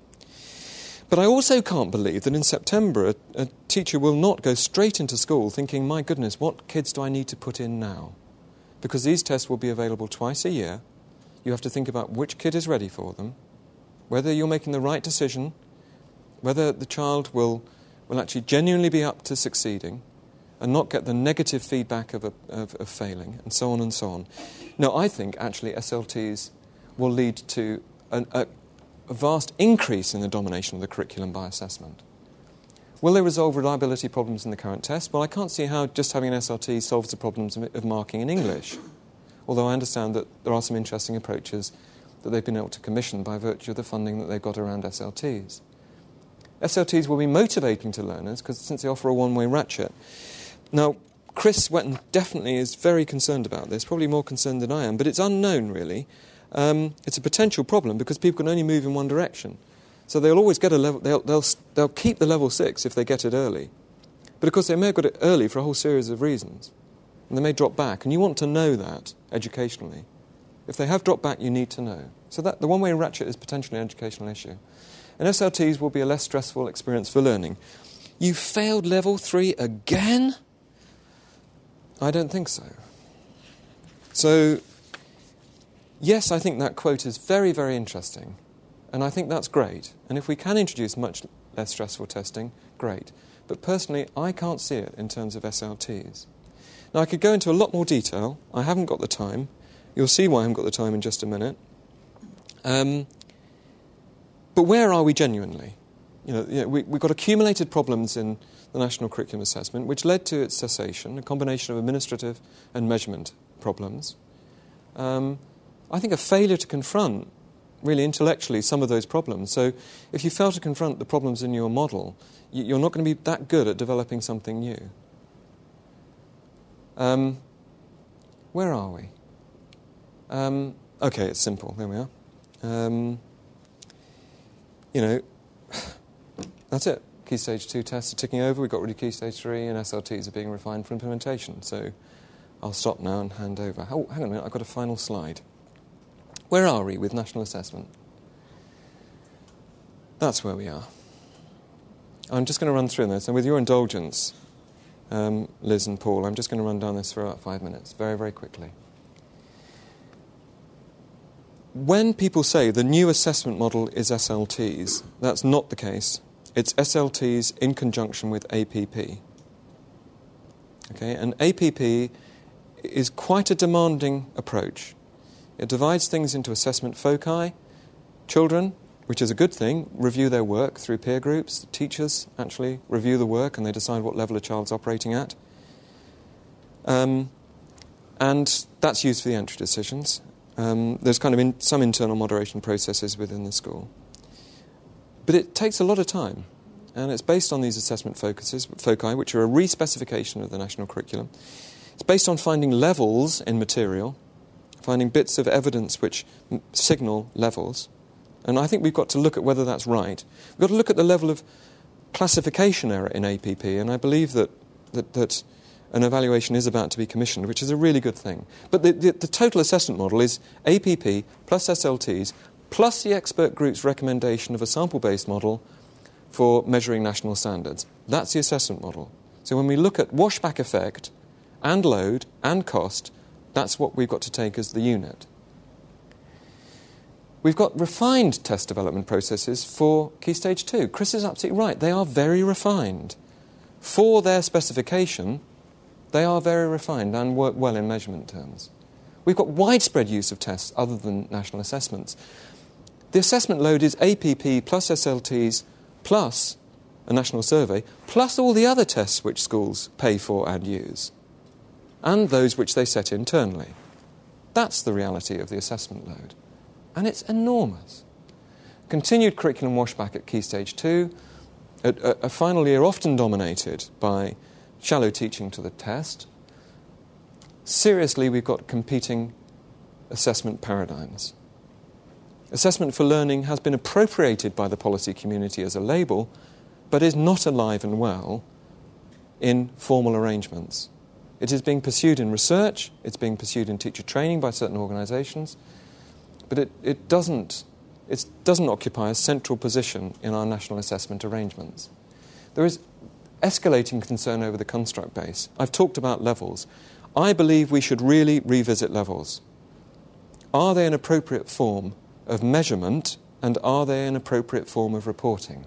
But I also can't believe that in September a, a, teacher will not go straight into school thinking, my goodness, what kids do I need to put in now? Because these tests will be available twice a year. You have to think about which kid is ready for them whether you're making the right decision, whether the child will, will actually genuinely be up to succeeding and not get the negative feedback of, a, of, of failing, and so on and so on. Now, I think actually SLTs will lead to an, a, a vast increase in the domination of the curriculum by assessment. Will they resolve reliability problems in the current test? Well, I can't see how just having an SLT solves the problems of marking in English. Although I understand that there are some interesting approaches that they've been able to commission by virtue of the funding that they've got around SLTs. SLTs will be motivating to learners because since they offer a one way ratchet. Now, Chris Whetton definitely is very concerned about this, probably more concerned than I am, but it's unknown really. Um, it's a potential problem because people can only move in one direction. So they'll always get a level, they'll, they'll, they'll keep the level six if they get it early. But of course, they may have got it early for a whole series of reasons. And they may drop back. And you want to know that educationally. If they have dropped back, you need to know. So that the one-way ratchet is potentially an educational issue. And SLTs will be a less stressful experience for learning. You failed level three again? I don't think so. So, yes, I think that quote is very, very interesting. And I think that's great. And if we can introduce much less stressful testing, great. But personally, I can't see it in terms of SLTs. Now, I could go into a lot more detail. I haven't got the time. You'll see why I haven't got the time in just a minute. Um, but where are we genuinely? You know, you know, we, have got accumulated problems in the National Curriculum Assessment, which led to its cessation, a combination of administrative and measurement problems. Um, I think a failure to confront, really intellectually, some of those problems. So if you fail to confront the problems in your model, you're not going to be that good at developing something new. Um, where are we? Um, okay, it's simple. There we are. Um, you know, that's it. Key stage two tests are ticking over. We've got rid of key stage three, and SLTs are being refined for implementation. So I'll stop now and hand over. Oh, hang on a minute, I've got a final slide. Where are we with national assessment? That's where we are. I'm just going to run through this, and with your indulgence, um, Liz and Paul, I'm just going to run down this for about five minutes, very, very quickly when people say the new assessment model is SLTs, that's not the case. It's SLTs in conjunction with APP. Okay, and APP is quite a demanding approach. It divides things into assessment foci. Children, which is a good thing, review their work through peer groups. Teachers actually review the work and they decide what level a child's operating at. Um, and that's used for the entry decisions. Um, there's kind of in, some internal moderation processes within the school. But it takes a lot of time, and it's based on these assessment focuses, foci, which are a re-specification of the national curriculum. It's based on finding levels in material, finding bits of evidence which m- signal levels, and I think we've got to look at whether that's right. We've got to look at the level of classification error in APP, and I believe that, that, that an evaluation is about to be commissioned, which is a really good thing. But the, the, the total assessment model is APP plus SLTs plus the expert group's recommendation of a sample based model for measuring national standards. That's the assessment model. So when we look at washback effect and load and cost, that's what we've got to take as the unit. We've got refined test development processes for Key Stage 2. Chris is absolutely right. They are very refined. For their specification, they are very refined and work well in measurement terms. We've got widespread use of tests other than national assessments. The assessment load is APP plus SLTs plus a national survey, plus all the other tests which schools pay for and use, and those which they set internally. That's the reality of the assessment load. And it's enormous. Continued curriculum washback at Key Stage 2, a, a, a final year often dominated by shallow teaching to the test. Seriously, we've got competing assessment paradigms. Assessment for learning has been appropriated by the policy community as a label, but is not alive and well in formal arrangements. It is being pursued in research, it's being pursued in teacher training by certain organisations, but it, it, doesn't, it doesn't occupy a central position in our national assessment arrangements. There is escalating concern over the construct base. I've talked about levels. I believe we should really revisit levels. Are they an appropriate form of measurement and are they an appropriate form of reporting?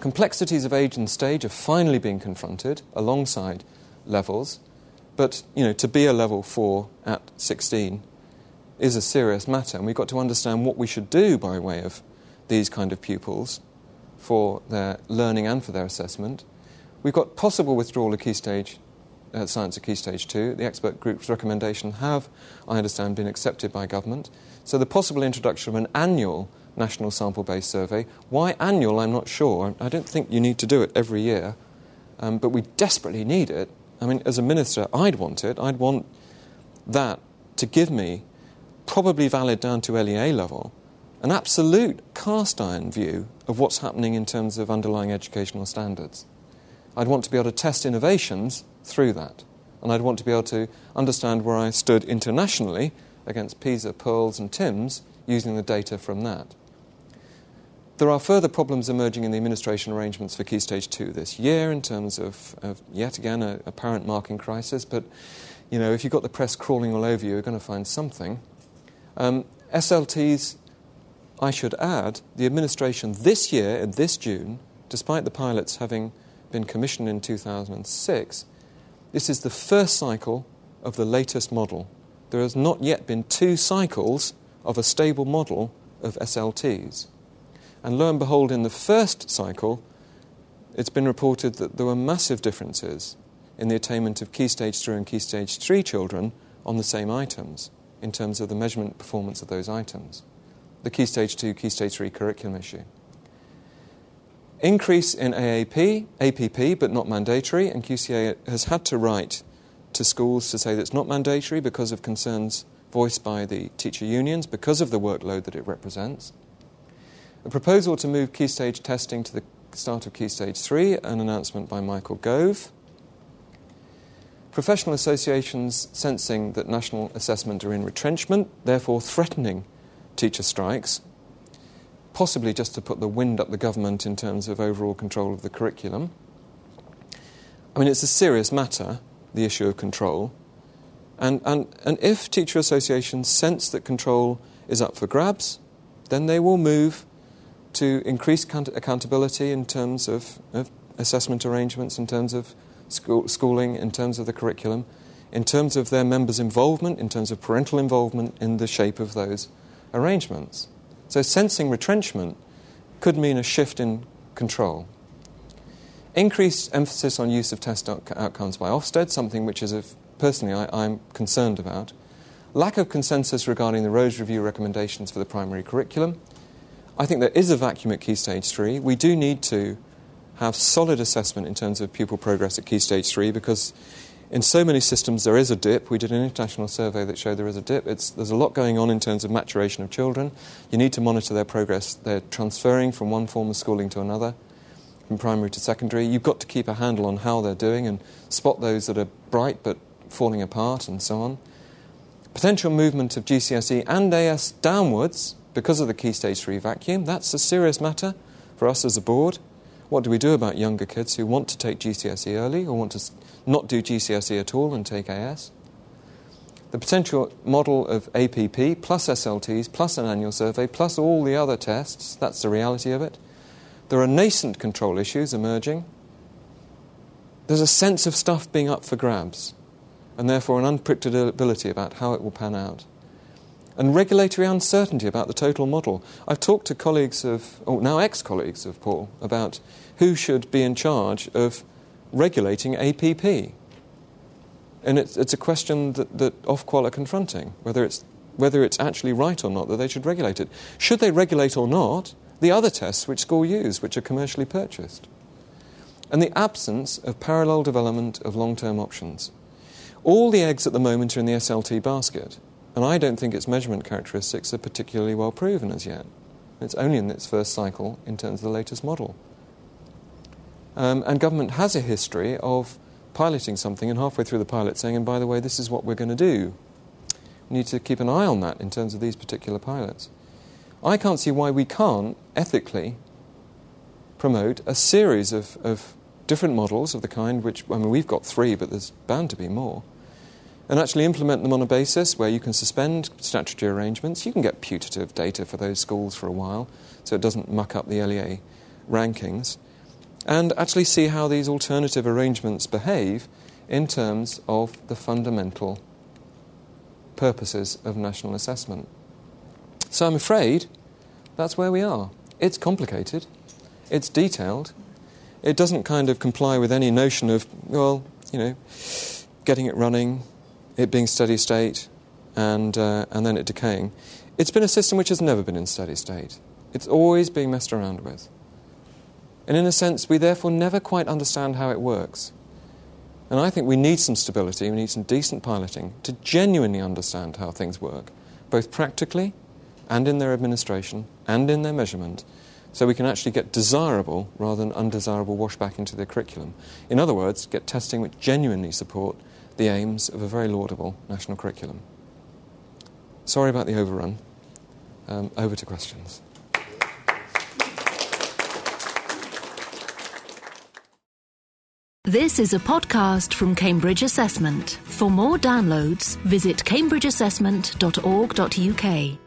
Complexities of age and stage are finally being confronted alongside levels, but you know, to be a level 4 at 16 is a serious matter, and we've got to understand what we should do by way of these kind of pupils for their learning and for their assessment. We've got possible withdrawal of key stage uh, science at key stage two. The expert group's recommendation have, I understand, been accepted by government. So the possible introduction of an annual national sample-based survey. Why annual? I'm not sure. I don't think you need to do it every year, um, but we desperately need it. I mean, as a minister, I'd want it. I'd want that to give me probably valid down to LEA level, an absolute cast iron view of what's happening in terms of underlying educational standards. I'd want to be able to test innovations through that. And I'd want to be able to understand where I stood internationally against PISA, PIRLS, and TIMSS using the data from that. There are further problems emerging in the administration arrangements for Key Stage 2 this year in terms of, of yet again, a, a parent marking crisis. But, you know, if you've got the press crawling all over you, you're going to find something. Um, SLTs, I should add, the administration this year, in this June, despite the pilots having been commissioned in 2006, this is the first cycle of the latest model. There has not yet been two cycles of a stable model of SLTs. And lo and behold, in the first cycle, it's been reported that there were massive differences in the attainment of Key Stage 3 and Key Stage 3 children on the same items in terms of the measurement performance of those items. The Key Stage 2, Key Stage 3 curriculum issue. Increase in AAP, APP, but not mandatory, and QCA has had to write to schools to say that it's not mandatory because of concerns voiced by the teacher unions, because of the workload that it represents. A proposal to move key stage testing to the start of key stage 3, an announcement by Michael Gove professional associations sensing that national assessment are in retrenchment, therefore threatening teacher strikes, possibly just to put the wind up the government in terms of overall control of the curriculum. I mean, it's a serious matter, the issue of control. And, and, and if teacher associations sense that control is up for grabs, then they will move to increase accountability in terms of, of assessment arrangements, in terms of school, schooling, in terms of the curriculum, in terms of their members' involvement, in terms of parental involvement in the shape of those arrangements. So, sensing retrenchment could mean a shift in control. Increased emphasis on use of test outcomes by Ofsted, something which is, personally, I, I'm concerned about. Lack of consensus regarding the Rose Review recommendations for the primary curriculum. I think there is a vacuum at Key Stage 3. We do need to have solid assessment in terms of pupil progress at Key Stage 3 because in so many systems there is a dip. We did an international survey that showed there is a dip. It's, there's a lot going on in terms of maturation of children. You need to monitor their progress. They're transferring from one form of schooling to another. from primary to secondary. You've got to keep a handle on how they're doing and spot those that are bright but falling apart and so on. Potential movement of GCSE and AS downwards because of the Key Stage 3 vacuum. That's a serious matter for us as a board. What do we do about younger kids who want to take GCSE early or want to not do GCSE at all and take AS? The potential model of APP plus SLTs plus an annual survey plus all the other tests, that's the reality of it. There are nascent control issues emerging. There's a sense of stuff being up for grabs, and therefore an unpredictability about how it will pan out. And regulatory uncertainty about the total model. I've talked to colleagues of, or now ex colleagues of Paul, about who should be in charge of regulating APP. And it's, it's a question that, that Ofqual are confronting, whether it's, whether it's actually right or not that they should regulate it. Should they regulate or not the other tests which school use, which are commercially purchased? And the absence of parallel development of long term options. All the eggs at the moment are in the SLT basket, and I don't think its measurement characteristics are particularly well proven as yet. It's only in its first cycle in terms of the latest model. Um, and government has a history of piloting something and halfway through the pilot saying, and by the way, this is what we're going to do. We need to keep an eye on that in terms of these particular pilots. I can't see why we can't ethically promote a series of, of different models of the kind which, I mean, we've got three, but there's bound to be more, and actually implement them on a basis where you can suspend statutory arrangements. You can get putative data for those schools for a while so it doesn't muck up the LEA rankings and actually see how these alternative arrangements behave in terms of the fundamental purposes of national assessment. So I'm afraid that's where we are. It's complicated, it's detailed, it doesn't kind of comply with any notion of, well, you know, getting it running, it being steady state, and, uh, and then it decaying. It's been a system which has never been in steady state. It's always being messed around with. And in a sense, we therefore never quite understand how it works. And I think we need some stability, we need some decent piloting to genuinely understand how things work, both practically and in their administration and in their measurement, so we can actually get desirable rather than undesirable washback into the curriculum. In other words, get testing which genuinely support the aims of a very laudable national curriculum. Sorry about the overrun. Um, over to questions. This is a podcast from Cambridge Assessment. For more downloads, visit cambridgeassessment.org.uk.